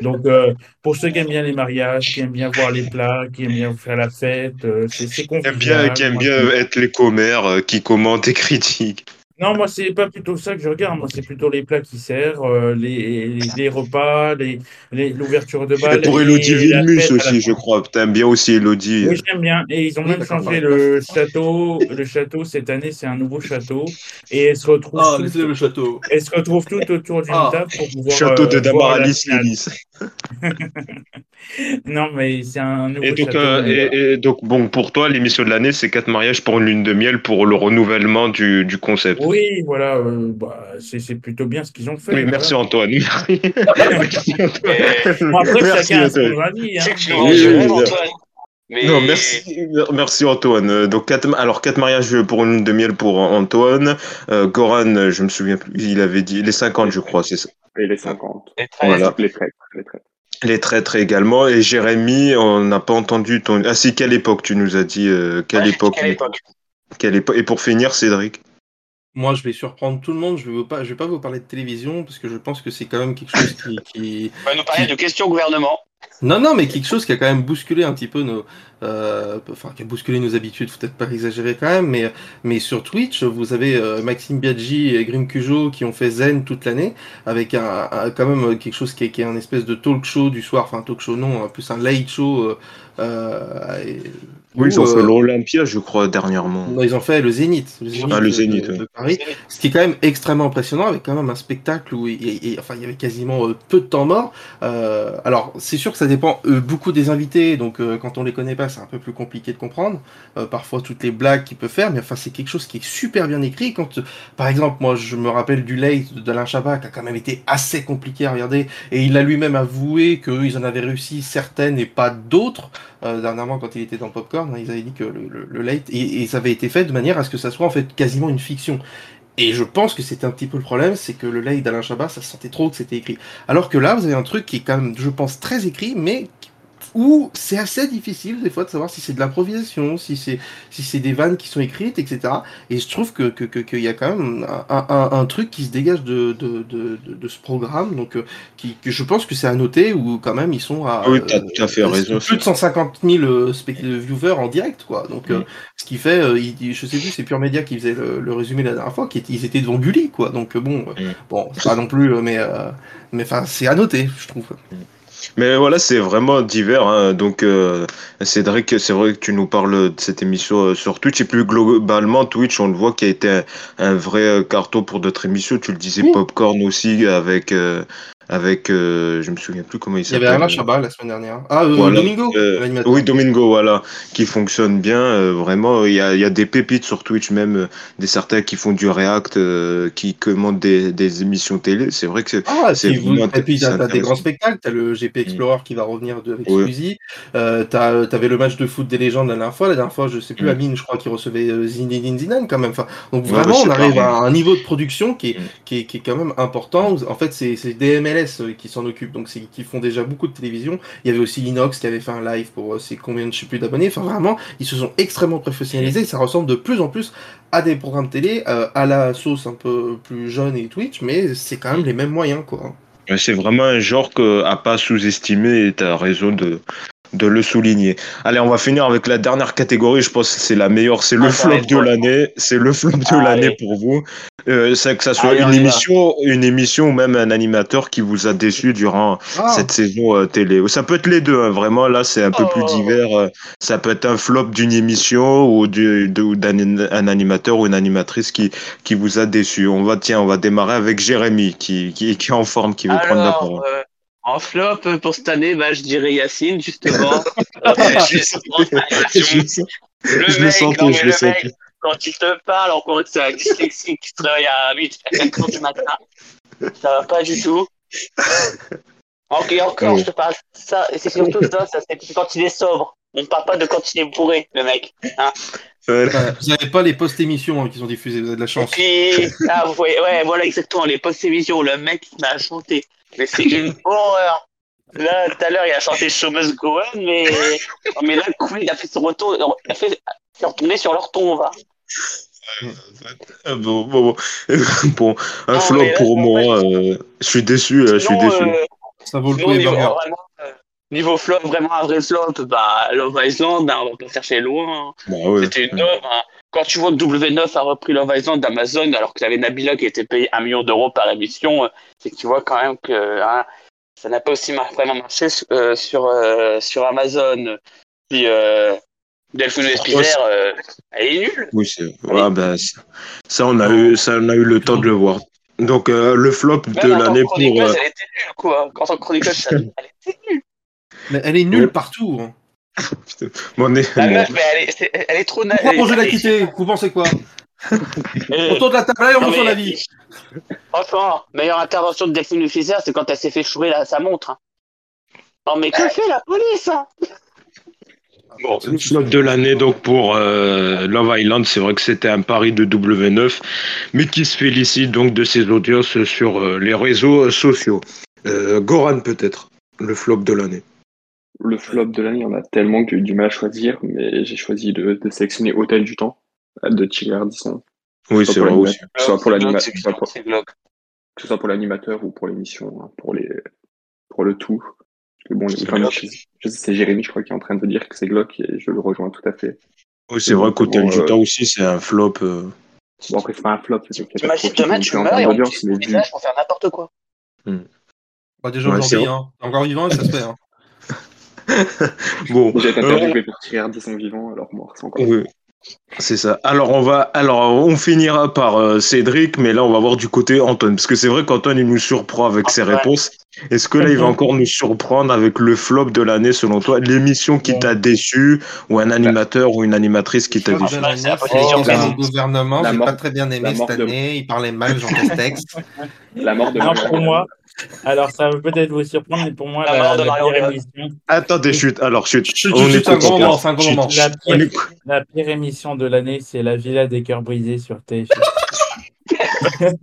Donc, euh, pour ceux qui aiment bien les mariages, qui aiment bien voir les plats, qui aiment bien faire la fête, euh, c'est c'est Qui aime bien, convivial. qui aime Moi, bien être les commères, euh, qui commentent et critiquent. Non, moi, c'est pas plutôt ça que je regarde. Moi, c'est plutôt les plats qui servent, euh, les, les, les repas, les, les- l'ouverture de Et bal. pour Elodie Vilmus aussi, je crois. T'aimes bien aussi Elodie. Oui, j'aime bien. Et ils ont Oui, même changé le château. Le château, cette année, c'est un nouveau château. Et elles se retrouvent, Ah, laissez le château. elles se retrouvent toutes autour d'une Ah. table pour pouvoir Château de euh, Damaralis. Lélis. Non, mais c'est un nouveau Et donc, château. euh, et, et donc, bon, pour toi, l'émission de l'année, c'est quatre mariages pour une lune de miel pour le renouvellement du, du concept. Oui, voilà. euh, bah, c'est c'est plutôt bien ce qu'ils ont fait. Oui, voilà. merci Antoine. Merci Antoine. Bon, après, Merci chacun a son Antoine. avis. Hein. C'est Oui, oui. Mais... Non, merci, merci Antoine. Donc quatre, alors quatre mariages pour une lune de miel pour Antoine. Euh, Goran, je me souviens plus, il avait dit les 50, je crois, c'est ça. Et les 50. Les treize. Voilà. Les traîtres. Les traîtres. Les traîtres également. Et Jérémy, on n'a pas entendu ton. Ah si, quelle époque tu nous as dit euh, Quelle Ouais, époque Quelle époque Quelle époque Et pour finir, Cédric. Moi, je vais surprendre tout le monde. Je vais vous pas, je vais pas vous parler de télévision parce que je pense que c'est quand même quelque chose qui, qui... On va nous parler de questions au gouvernement. non, non, mais quelque chose qui a quand même bousculé un petit peu nos, euh, enfin, qui a bousculé nos habitudes. Faut peut-être pas exagérer quand même, mais, mais sur Twitch, vous avez euh, Maxime Biaggi et Grim Cujo qui ont fait Zen toute l'année avec un, un- quand même quelque chose qui est, qui est un espèce de talk show du soir, enfin talk show non, plus un late show. euh, euh, et- Oui, ils ont fait euh, l'Olympia, je crois, dernièrement. Non, ils ont fait le Zénith, le Zénith, Ah, le de- Zénith, de, de Paris, ce qui est quand même extrêmement impressionnant, avec quand même un spectacle où il, il- il- enfin, il y avait quasiment euh, peu de temps mort. Euh, alors, c'est sûr que ça dépend euh, beaucoup des invités, donc euh, quand on les connaît pas, c'est un peu plus compliqué de comprendre. Parfois, toutes les blagues qu'il peut faire, mais enfin, c'est quelque chose qui est super bien écrit. Quand, par exemple, moi, je me rappelle du late d'Alain Chabat, qui a quand même été assez compliqué à regarder, et il a lui-même avoué qu'ils en avaient réussi certaines et pas d'autres. Euh, dernièrement, quand il était dans Popcorn, hein, ils avaient dit que le, le, late, ça avait été fait de manière à ce que ça soit en fait quasiment une fiction. Et je pense que c'était un petit peu le problème, c'est que le late d'Alain Chabat, ça se sentait trop que c'était écrit. Alors que là, vous avez un truc qui est quand même, je pense, très écrit, mais où c'est assez difficile des fois de savoir si c'est de l'improvisation, si c'est si c'est des vannes qui sont écrites, etc. Et je trouve que que- que- qu'il y a quand même un, un, un truc qui se dégage de, de, de, ce programme, donc euh, qui, que je pense que c'est à noter, où quand même ils sont à Ah Oui, t'as tout à fait euh, raison. plus de 150 000 euh, viewers en direct, quoi. Donc, euh, ce qui fait, euh, il- je sais plus, c'est Pure Média qui faisait le, le résumé la dernière fois, qui était- ils étaient devant Gulli, quoi. Donc, bon, Mm. bon, pas non plus, mais, mais enfin, c'est à noter, je trouve. Mais voilà, c'est vraiment divers. hein. Donc, euh, Cédric, c'est vrai que tu nous parles de cette émission euh, sur Twitch. Et plus globalement, Twitch, on le voit, qui a été un, un vrai euh, carton pour d'autres émissions. Tu le disais. Popcorn aussi, avec, euh, avec euh, je me souviens plus comment il Il y avait s'appelle. Alain Chabat la semaine dernière. Ah, euh, Voilà. Domingo, Euh, oui, Domingo, voilà, qui fonctionne bien. euh, vraiment, il y a, il y a des pépites sur Twitch, même euh, des certains qui font du React, qui commandent des, des émissions télé. C'est vrai que c'est Ah, c'est vous- vraiment et puis c'est t'as t'as des grands spectacles, t'as le GP Explorer qui va revenir de, avec Ouais. T'as- t'avais le match de foot des légendes la dernière fois, la dernière fois je sais plus, Mm. Amine je crois qu'il recevait Zinedine Zidane quand même, enfin, donc vraiment bah, on arrive à un niveau de production qui est, Mm. qui est, qui est quand même important, en fait c'est des MLS euh, qui s'en occupent, donc c'est qui font déjà beaucoup de télévision, il y avait aussi Linox qui avait fait un live pour euh, ses combien de je sais plus d'abonnés, enfin vraiment ils se sont extrêmement professionnalisés, ça ressemble de plus en plus à des programmes télé, euh, à la sauce un peu plus jeune et Twitch, mais c'est quand même les mêmes moyens quoi. C'est vraiment un genre que, à pas sous-estimer et tu as raison de, de le souligner. Allez, on va finir avec la dernière catégorie. Je pense que c'est la meilleure. C'est le Ah, flop pareil, de l'année. C'est le flop de l'année pour vous. Euh, c'est que ça soit Allez, on une émission, une émission ou même un animateur qui vous a déçu durant Ah. cette saison euh, télé. Ça peut être les deux. hein, vraiment, là, c'est un peu plus Oh. divers. euh, Ça peut être un flop d'une émission ou d'un un animateur ou une animatrice qui, qui vous a déçu. On va, tiens, on va démarrer avec Jérémy qui, qui, qui est en forme, qui veut prendre la parole. Euh, en flop euh, pour cette année, bah, je dirais Yacine, justement. Euh, je le je le mec, sentais, non, mais je le le mec, quand il te parle, encore que c'est un dyslexique qui se réveille à 8 à 4 heures du matin, ça va pas du tout. Ok, encore, oui. je te parle ça, et c'est surtout ça, ça c'est quand il est sobre. On parle pas de quand il est bourré, le mec. Hein. Voilà. Bah, vous n'avez pas les post-émissions hein, qui sont diffusées, vous avez de la Et chance. puis, ah, vous voyez, ouais, voilà exactement, les post-émissions, le mec m'a chanté. Mais c'est une horreur. Là, tout à l'heure, il a chanté Show Must Go On, mais, mais là, il a fait son retour, il a fait, il est retourné sur leur ton, va. Ah, Bon, bon, bon. Bon, un Non, flop là, pour en moi. euh, je suis déçu, euh, je suis déçu. euh, Ça vaut le coup niveau, vraiment, euh, niveau flop, vraiment un vrai flop, bah, Love Island, hein, on va pas chercher loin. Bah ouais. C'était une œuvre. hein. Quand tu vois que W9 a repris Love Island d'Amazon, alors que tu avais Nabila qui était payé un million d'euros par émission, euh, c'est que tu vois quand même que hein, ça n'a pas aussi mar- vraiment marché euh, sur, euh, sur Amazon. Puis euh, Delphine Espizer, euh, elle est nulle. Oui, c'est ouais, bah, ça, ça, on a eu, ça, on a eu le temps de le voir. Donc, euh, le flop de Même l'année pour. elle était nulle, quoi. Quand que chroniqueuse, ça- elle était nulle. Mais elle est nulle Ouais. partout. hein. mon est- La meuf, mais elle est, c'est- elle est trop naïve. Pourquoi Roger l'a quitté Vous pensez quoi Autour de la table, allez, on son mais- avis. Franchement, meilleure intervention de Delphine Fischer, c'est quand elle s'est fait chourer la- sa montre. hein. Non, mais que fait la police hein Bon, Le flop de l'année donc pour euh, Love Island, c'est vrai que c'était un pari de W9, mais qui se félicite donc de ses audiences sur euh, les réseaux sociaux. Euh, Goran peut-être, le flop de l'année. Le flop de l'année, il y en a tellement que j'ai eu du mal à choisir, mais j'ai choisi de, de sélectionner Hôtel du Temps de Thierry Ardisson. Oui, c'est vrai aussi. l'anima- que ce soit pour l'animateur ou pour l'émission, hein, pour les pour le tout. Que bon, C'est enfin, Jérémy, je crois, qui est en train de dire que c'est glauque et je le rejoins tout à fait. Oui, c'est vrai qu'Hôtel du euh, Temps aussi, c'est un flop. euh. Bon, après, c'est pas un flop, T'imagines, demain, tu meurs et on faire n'importe quoi. Bah, déjà Ouais, aujourd'hui, hein. encore vivant, ça se fait. Bon, j'ai été interviewé par Thierry Ardisson vivant, alors mort, c'est encore. Oui, c'est ça. Alors on va, alors on finira par euh, Cédric, mais là on va voir du côté Antoine, parce que c'est vrai qu'Antoine il nous surprend avec ses Ouais. réponses. Est-ce que là il va encore nous surprendre avec le flop de l'année selon toi, l'émission qui t'a déçu ou un animateur ou une animatrice qui t'a déçu? de de campagnes du gouvernement. J'ai pas très bien aimé cette de- année. Il parlait mal, Jean Castex. La mort de Non, Mario pour moi, alors ça va peut-être vous surprendre, mais pour moi, La la, mort de la Mario pire émission, Attendez, chute. Alors chute. Chut, chut, On un grand moment, un grand moment. la pire, écoute. la pire émission de l'année, c'est La Villa des cœurs brisés sur TF1.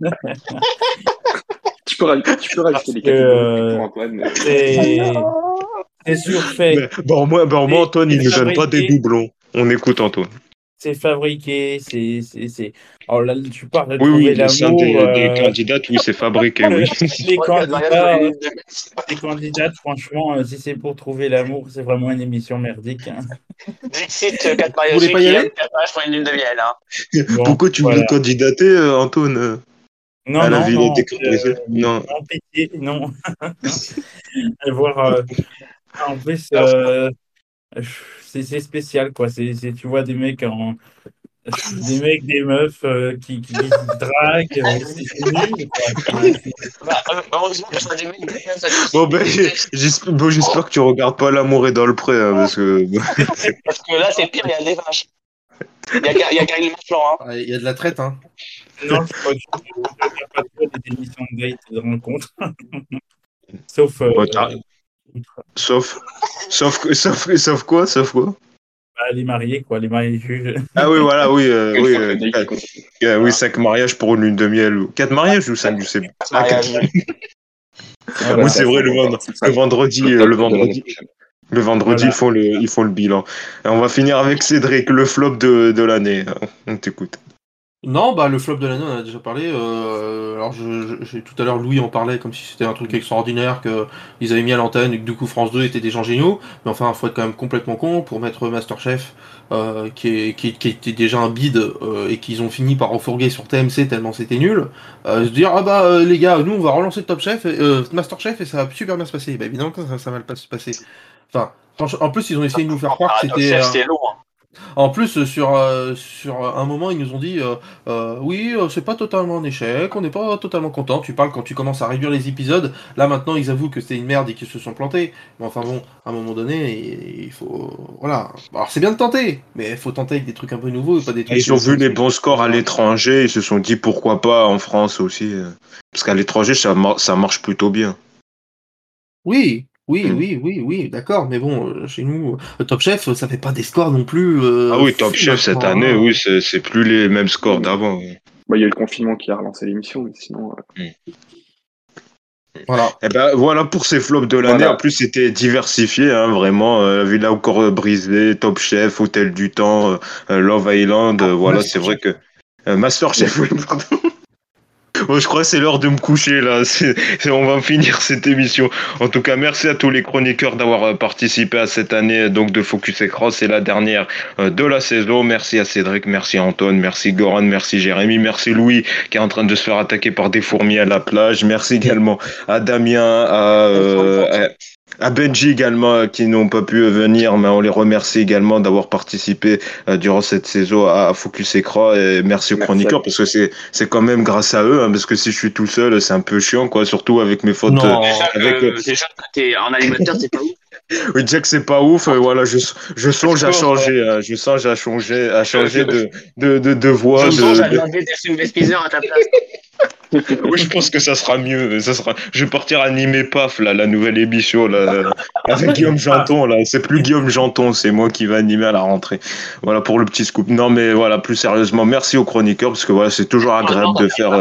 Tu peux rajouter, tu peux rajouter les que, euh, catégories pour Antoine. C'est surfait, bon moi, bon, moi Antoine il ne donne pas des doublons. On écoute Antoine. C'est fabriqué, c'est. c'est- c'est- Alors là, tu parles de Oui trouver oui, l'amour. des, des euh, candidates. Oui c'est fabriqué. Oui. les candidats, les candidates, franchement, euh, si c'est pour trouver l'amour, c'est vraiment une émission merdique. hein. Dixit, 4 mariages, Vous voulez pas y aller? aime 4 mariages pour une lune de miel. Hein. Bon, Pourquoi tu voilà. veux candidater euh, Antoine Non, à la non, ville non, euh, Non. non, pitié, non. Et voir, euh, en plus, euh, c'est c'est spécial, quoi. C'est c'est- tu vois des mecs en. Des mecs, des meufs euh, qui, qui, draguent, euh. Bah, euh, Bon ben j'espère bon, j'espère que tu regardes pas l'amour est dans le pré hein, parce que Parce que là, c'est pire, il y a des vaches. Il y a, il y a Karine. Hein. Ah, Il y a de la traite, hein. Non, je crois que je ne regarde pas trop des émissions de date et de rencontres. Sauf. euh, sauf sauf que- sauf sauf quoi sauf quoi? Bah, les mariés, quoi, les mariés juges. Ah oui voilà oui euh, oui euh, quatre- euh, oui cinq mariages pour une lune de miel ou quatre mariages ou cinq je sais pas. Ah, quatre- Mariage. Voilà, Oui c'est vrai le, vendre- le vendredi Le euh, vendredi le vendredi Voilà. ils font le ils font le bilan. Et on va finir avec Cédric le flop de, de l'année. On t'écoute. Non, bah le flop de l'année, on en a déjà parlé. euh, alors, je, tout à l'heure, Louis en parlait comme si c'était un truc extraordinaire, qu'ils avaient mis à l'antenne et que du coup France 2 était des gens géniaux. Mais enfin, faut être quand même complètement con pour mettre Masterchef, euh, qui, est, qui, qui était déjà un bide euh, et qu'ils ont fini par refourguer sur TMC tellement c'était nul. Euh, se dire, ah bah euh, les gars, nous on va relancer Top Chef, et, euh, Masterchef et ça va super bien se passer. Bah évidemment que ça, ça va pas se passer. Enfin, en plus, ils ont essayé de nous faire croire que c'était. Chef, c'était long. Hein. En plus, euh, sur, euh, sur un moment, ils nous ont dit euh, euh, Oui, euh, c'est pas totalement un échec, on n'est pas totalement content. Tu parles quand tu commences à réduire les épisodes. Là, maintenant, ils avouent que c'était une merde et qu'ils se sont plantés. Mais enfin, bon, à un moment donné, il faut. Voilà. Alors, c'est bien de tenter, mais il faut tenter avec des trucs un peu nouveaux et pas des trucs. Ils ont vu les bons scores à l'étranger, ils se sont dit pourquoi pas en France aussi. euh, Parce qu'à l'étranger, ça, mar- ça marche plutôt bien. Oui, oui, Mm. oui, oui, oui, d'accord. Mais bon, euh, chez nous, euh, Top Chef, ça fait pas des scores non plus. euh, Ah oui, Top Chef cette année, oui, c'est plus les mêmes scores d'avant. Bah, il y a eu le confinement qui a relancé l'émission, mais sinon. euh, Voilà. Et ben voilà pour ces flops de l'année. Voilà. En plus, c'était diversifié, hein, vraiment. Euh, Villa encore euh, brisé, Top Chef, Hôtel du Temps, euh, Love Island. euh, voilà, c'est vrai que euh, Master Chef, oui, pardon. Bon, je crois que c'est l'heure de me coucher là. on va finir cette émission. En tout cas, merci à tous les chroniqueurs d'avoir euh, participé à cette année donc de Focus et Cross. C'est la dernière euh, de la saison. Merci à Cédric, merci à Antoine, merci Goran, merci Jérémy, merci Louis qui est en train de se faire attaquer par des fourmis à la plage. Merci également à Damien, à, euh, à Benji également euh, qui n'ont pas pu venir, mais on les remercie également d'avoir participé euh, durant cette saison à, Focus Écran et merci aux chroniqueurs parce que c'est c'est quand même grâce à eux hein, parce que si je suis tout seul c'est un peu chiant quoi surtout avec mes fautes. Non, avec, euh, déjà en animateur c'est pas ouf. Oui, que c'est pas ouf, voilà, je, je songe à changer, je songe à changer, à changer de, de, de, de voix. Je songe à demander à ta place. oui, je pense que ça sera mieux. Ça sera... Je vais partir animer PAF, là, la nouvelle émission, là, avec Guillaume Janton. Là. C'est plus Guillaume Janton, c'est moi qui vais animer à la rentrée. Voilà pour le petit scoop. Non, mais voilà, plus sérieusement, merci aux chroniqueurs, parce que voilà, c'est toujours agréable de faire.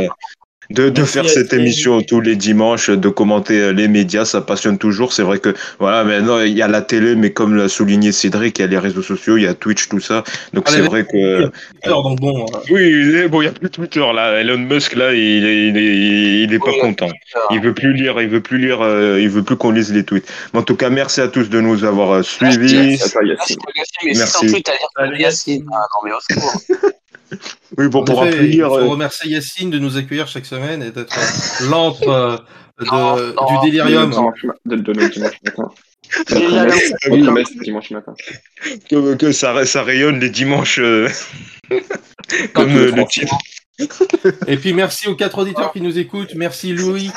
Euh, de, de faire cette émission tous les dimanches, de commenter euh, les médias, ça passionne toujours. C'est vrai que voilà, maintenant il y a la télé, mais comme l'a souligné Cédric, il y a les réseaux sociaux, il y a Twitch, tout ça. Donc ah, c'est vrai que donc bon, hein. oui, bon, il y a plus Twitter là. Elon Musk là, il est, il est, il est pas content. Il veut plus lire, il veut plus lire, euh, il veut plus qu'on lise les tweets. Mais en tout cas, merci à tous de nous avoir euh, suivis. Merci. Merci. merci. Oui, bon, pour Il faut euh, remercier Yacine de nous accueillir chaque semaine et d'être l'antre euh, du délirium. De, de, dimanche matin. dimanche matin. Que, que ça, ça, rayonne les dimanches. Euh, comme le titre. Et puis merci aux quatre auditeurs qui nous écoutent. Merci Loïc,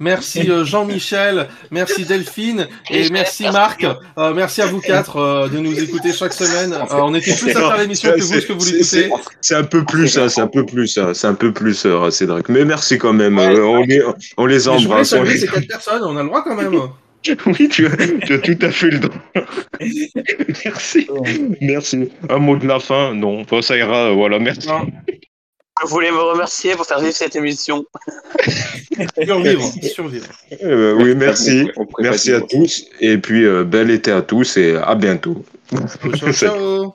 merci euh, Jean-Michel, merci Delphine et merci Marc. Euh, merci à vous quatre euh, de nous écouter chaque semaine. on était plus à faire l'émission que vous, ce que vous l'écoutez. C'est un peu plus ça, c'est un peu plus ça, c'est un peu plus Cédric. Mais merci quand même. on, les, on les embrasse. On les... ces quatre personnes, on a le droit quand même. Oui, tu as, tu as, tout à fait le droit. merci. Merci. Un mot de la fin? Non, ça ira. Voilà, merci. Vous voulez me remercier pour faire vivre cette émission. survivre, survivre. Ben oui, merci. Merci à tous. Et puis, euh, bel été à tous et à bientôt. ciao. ciao.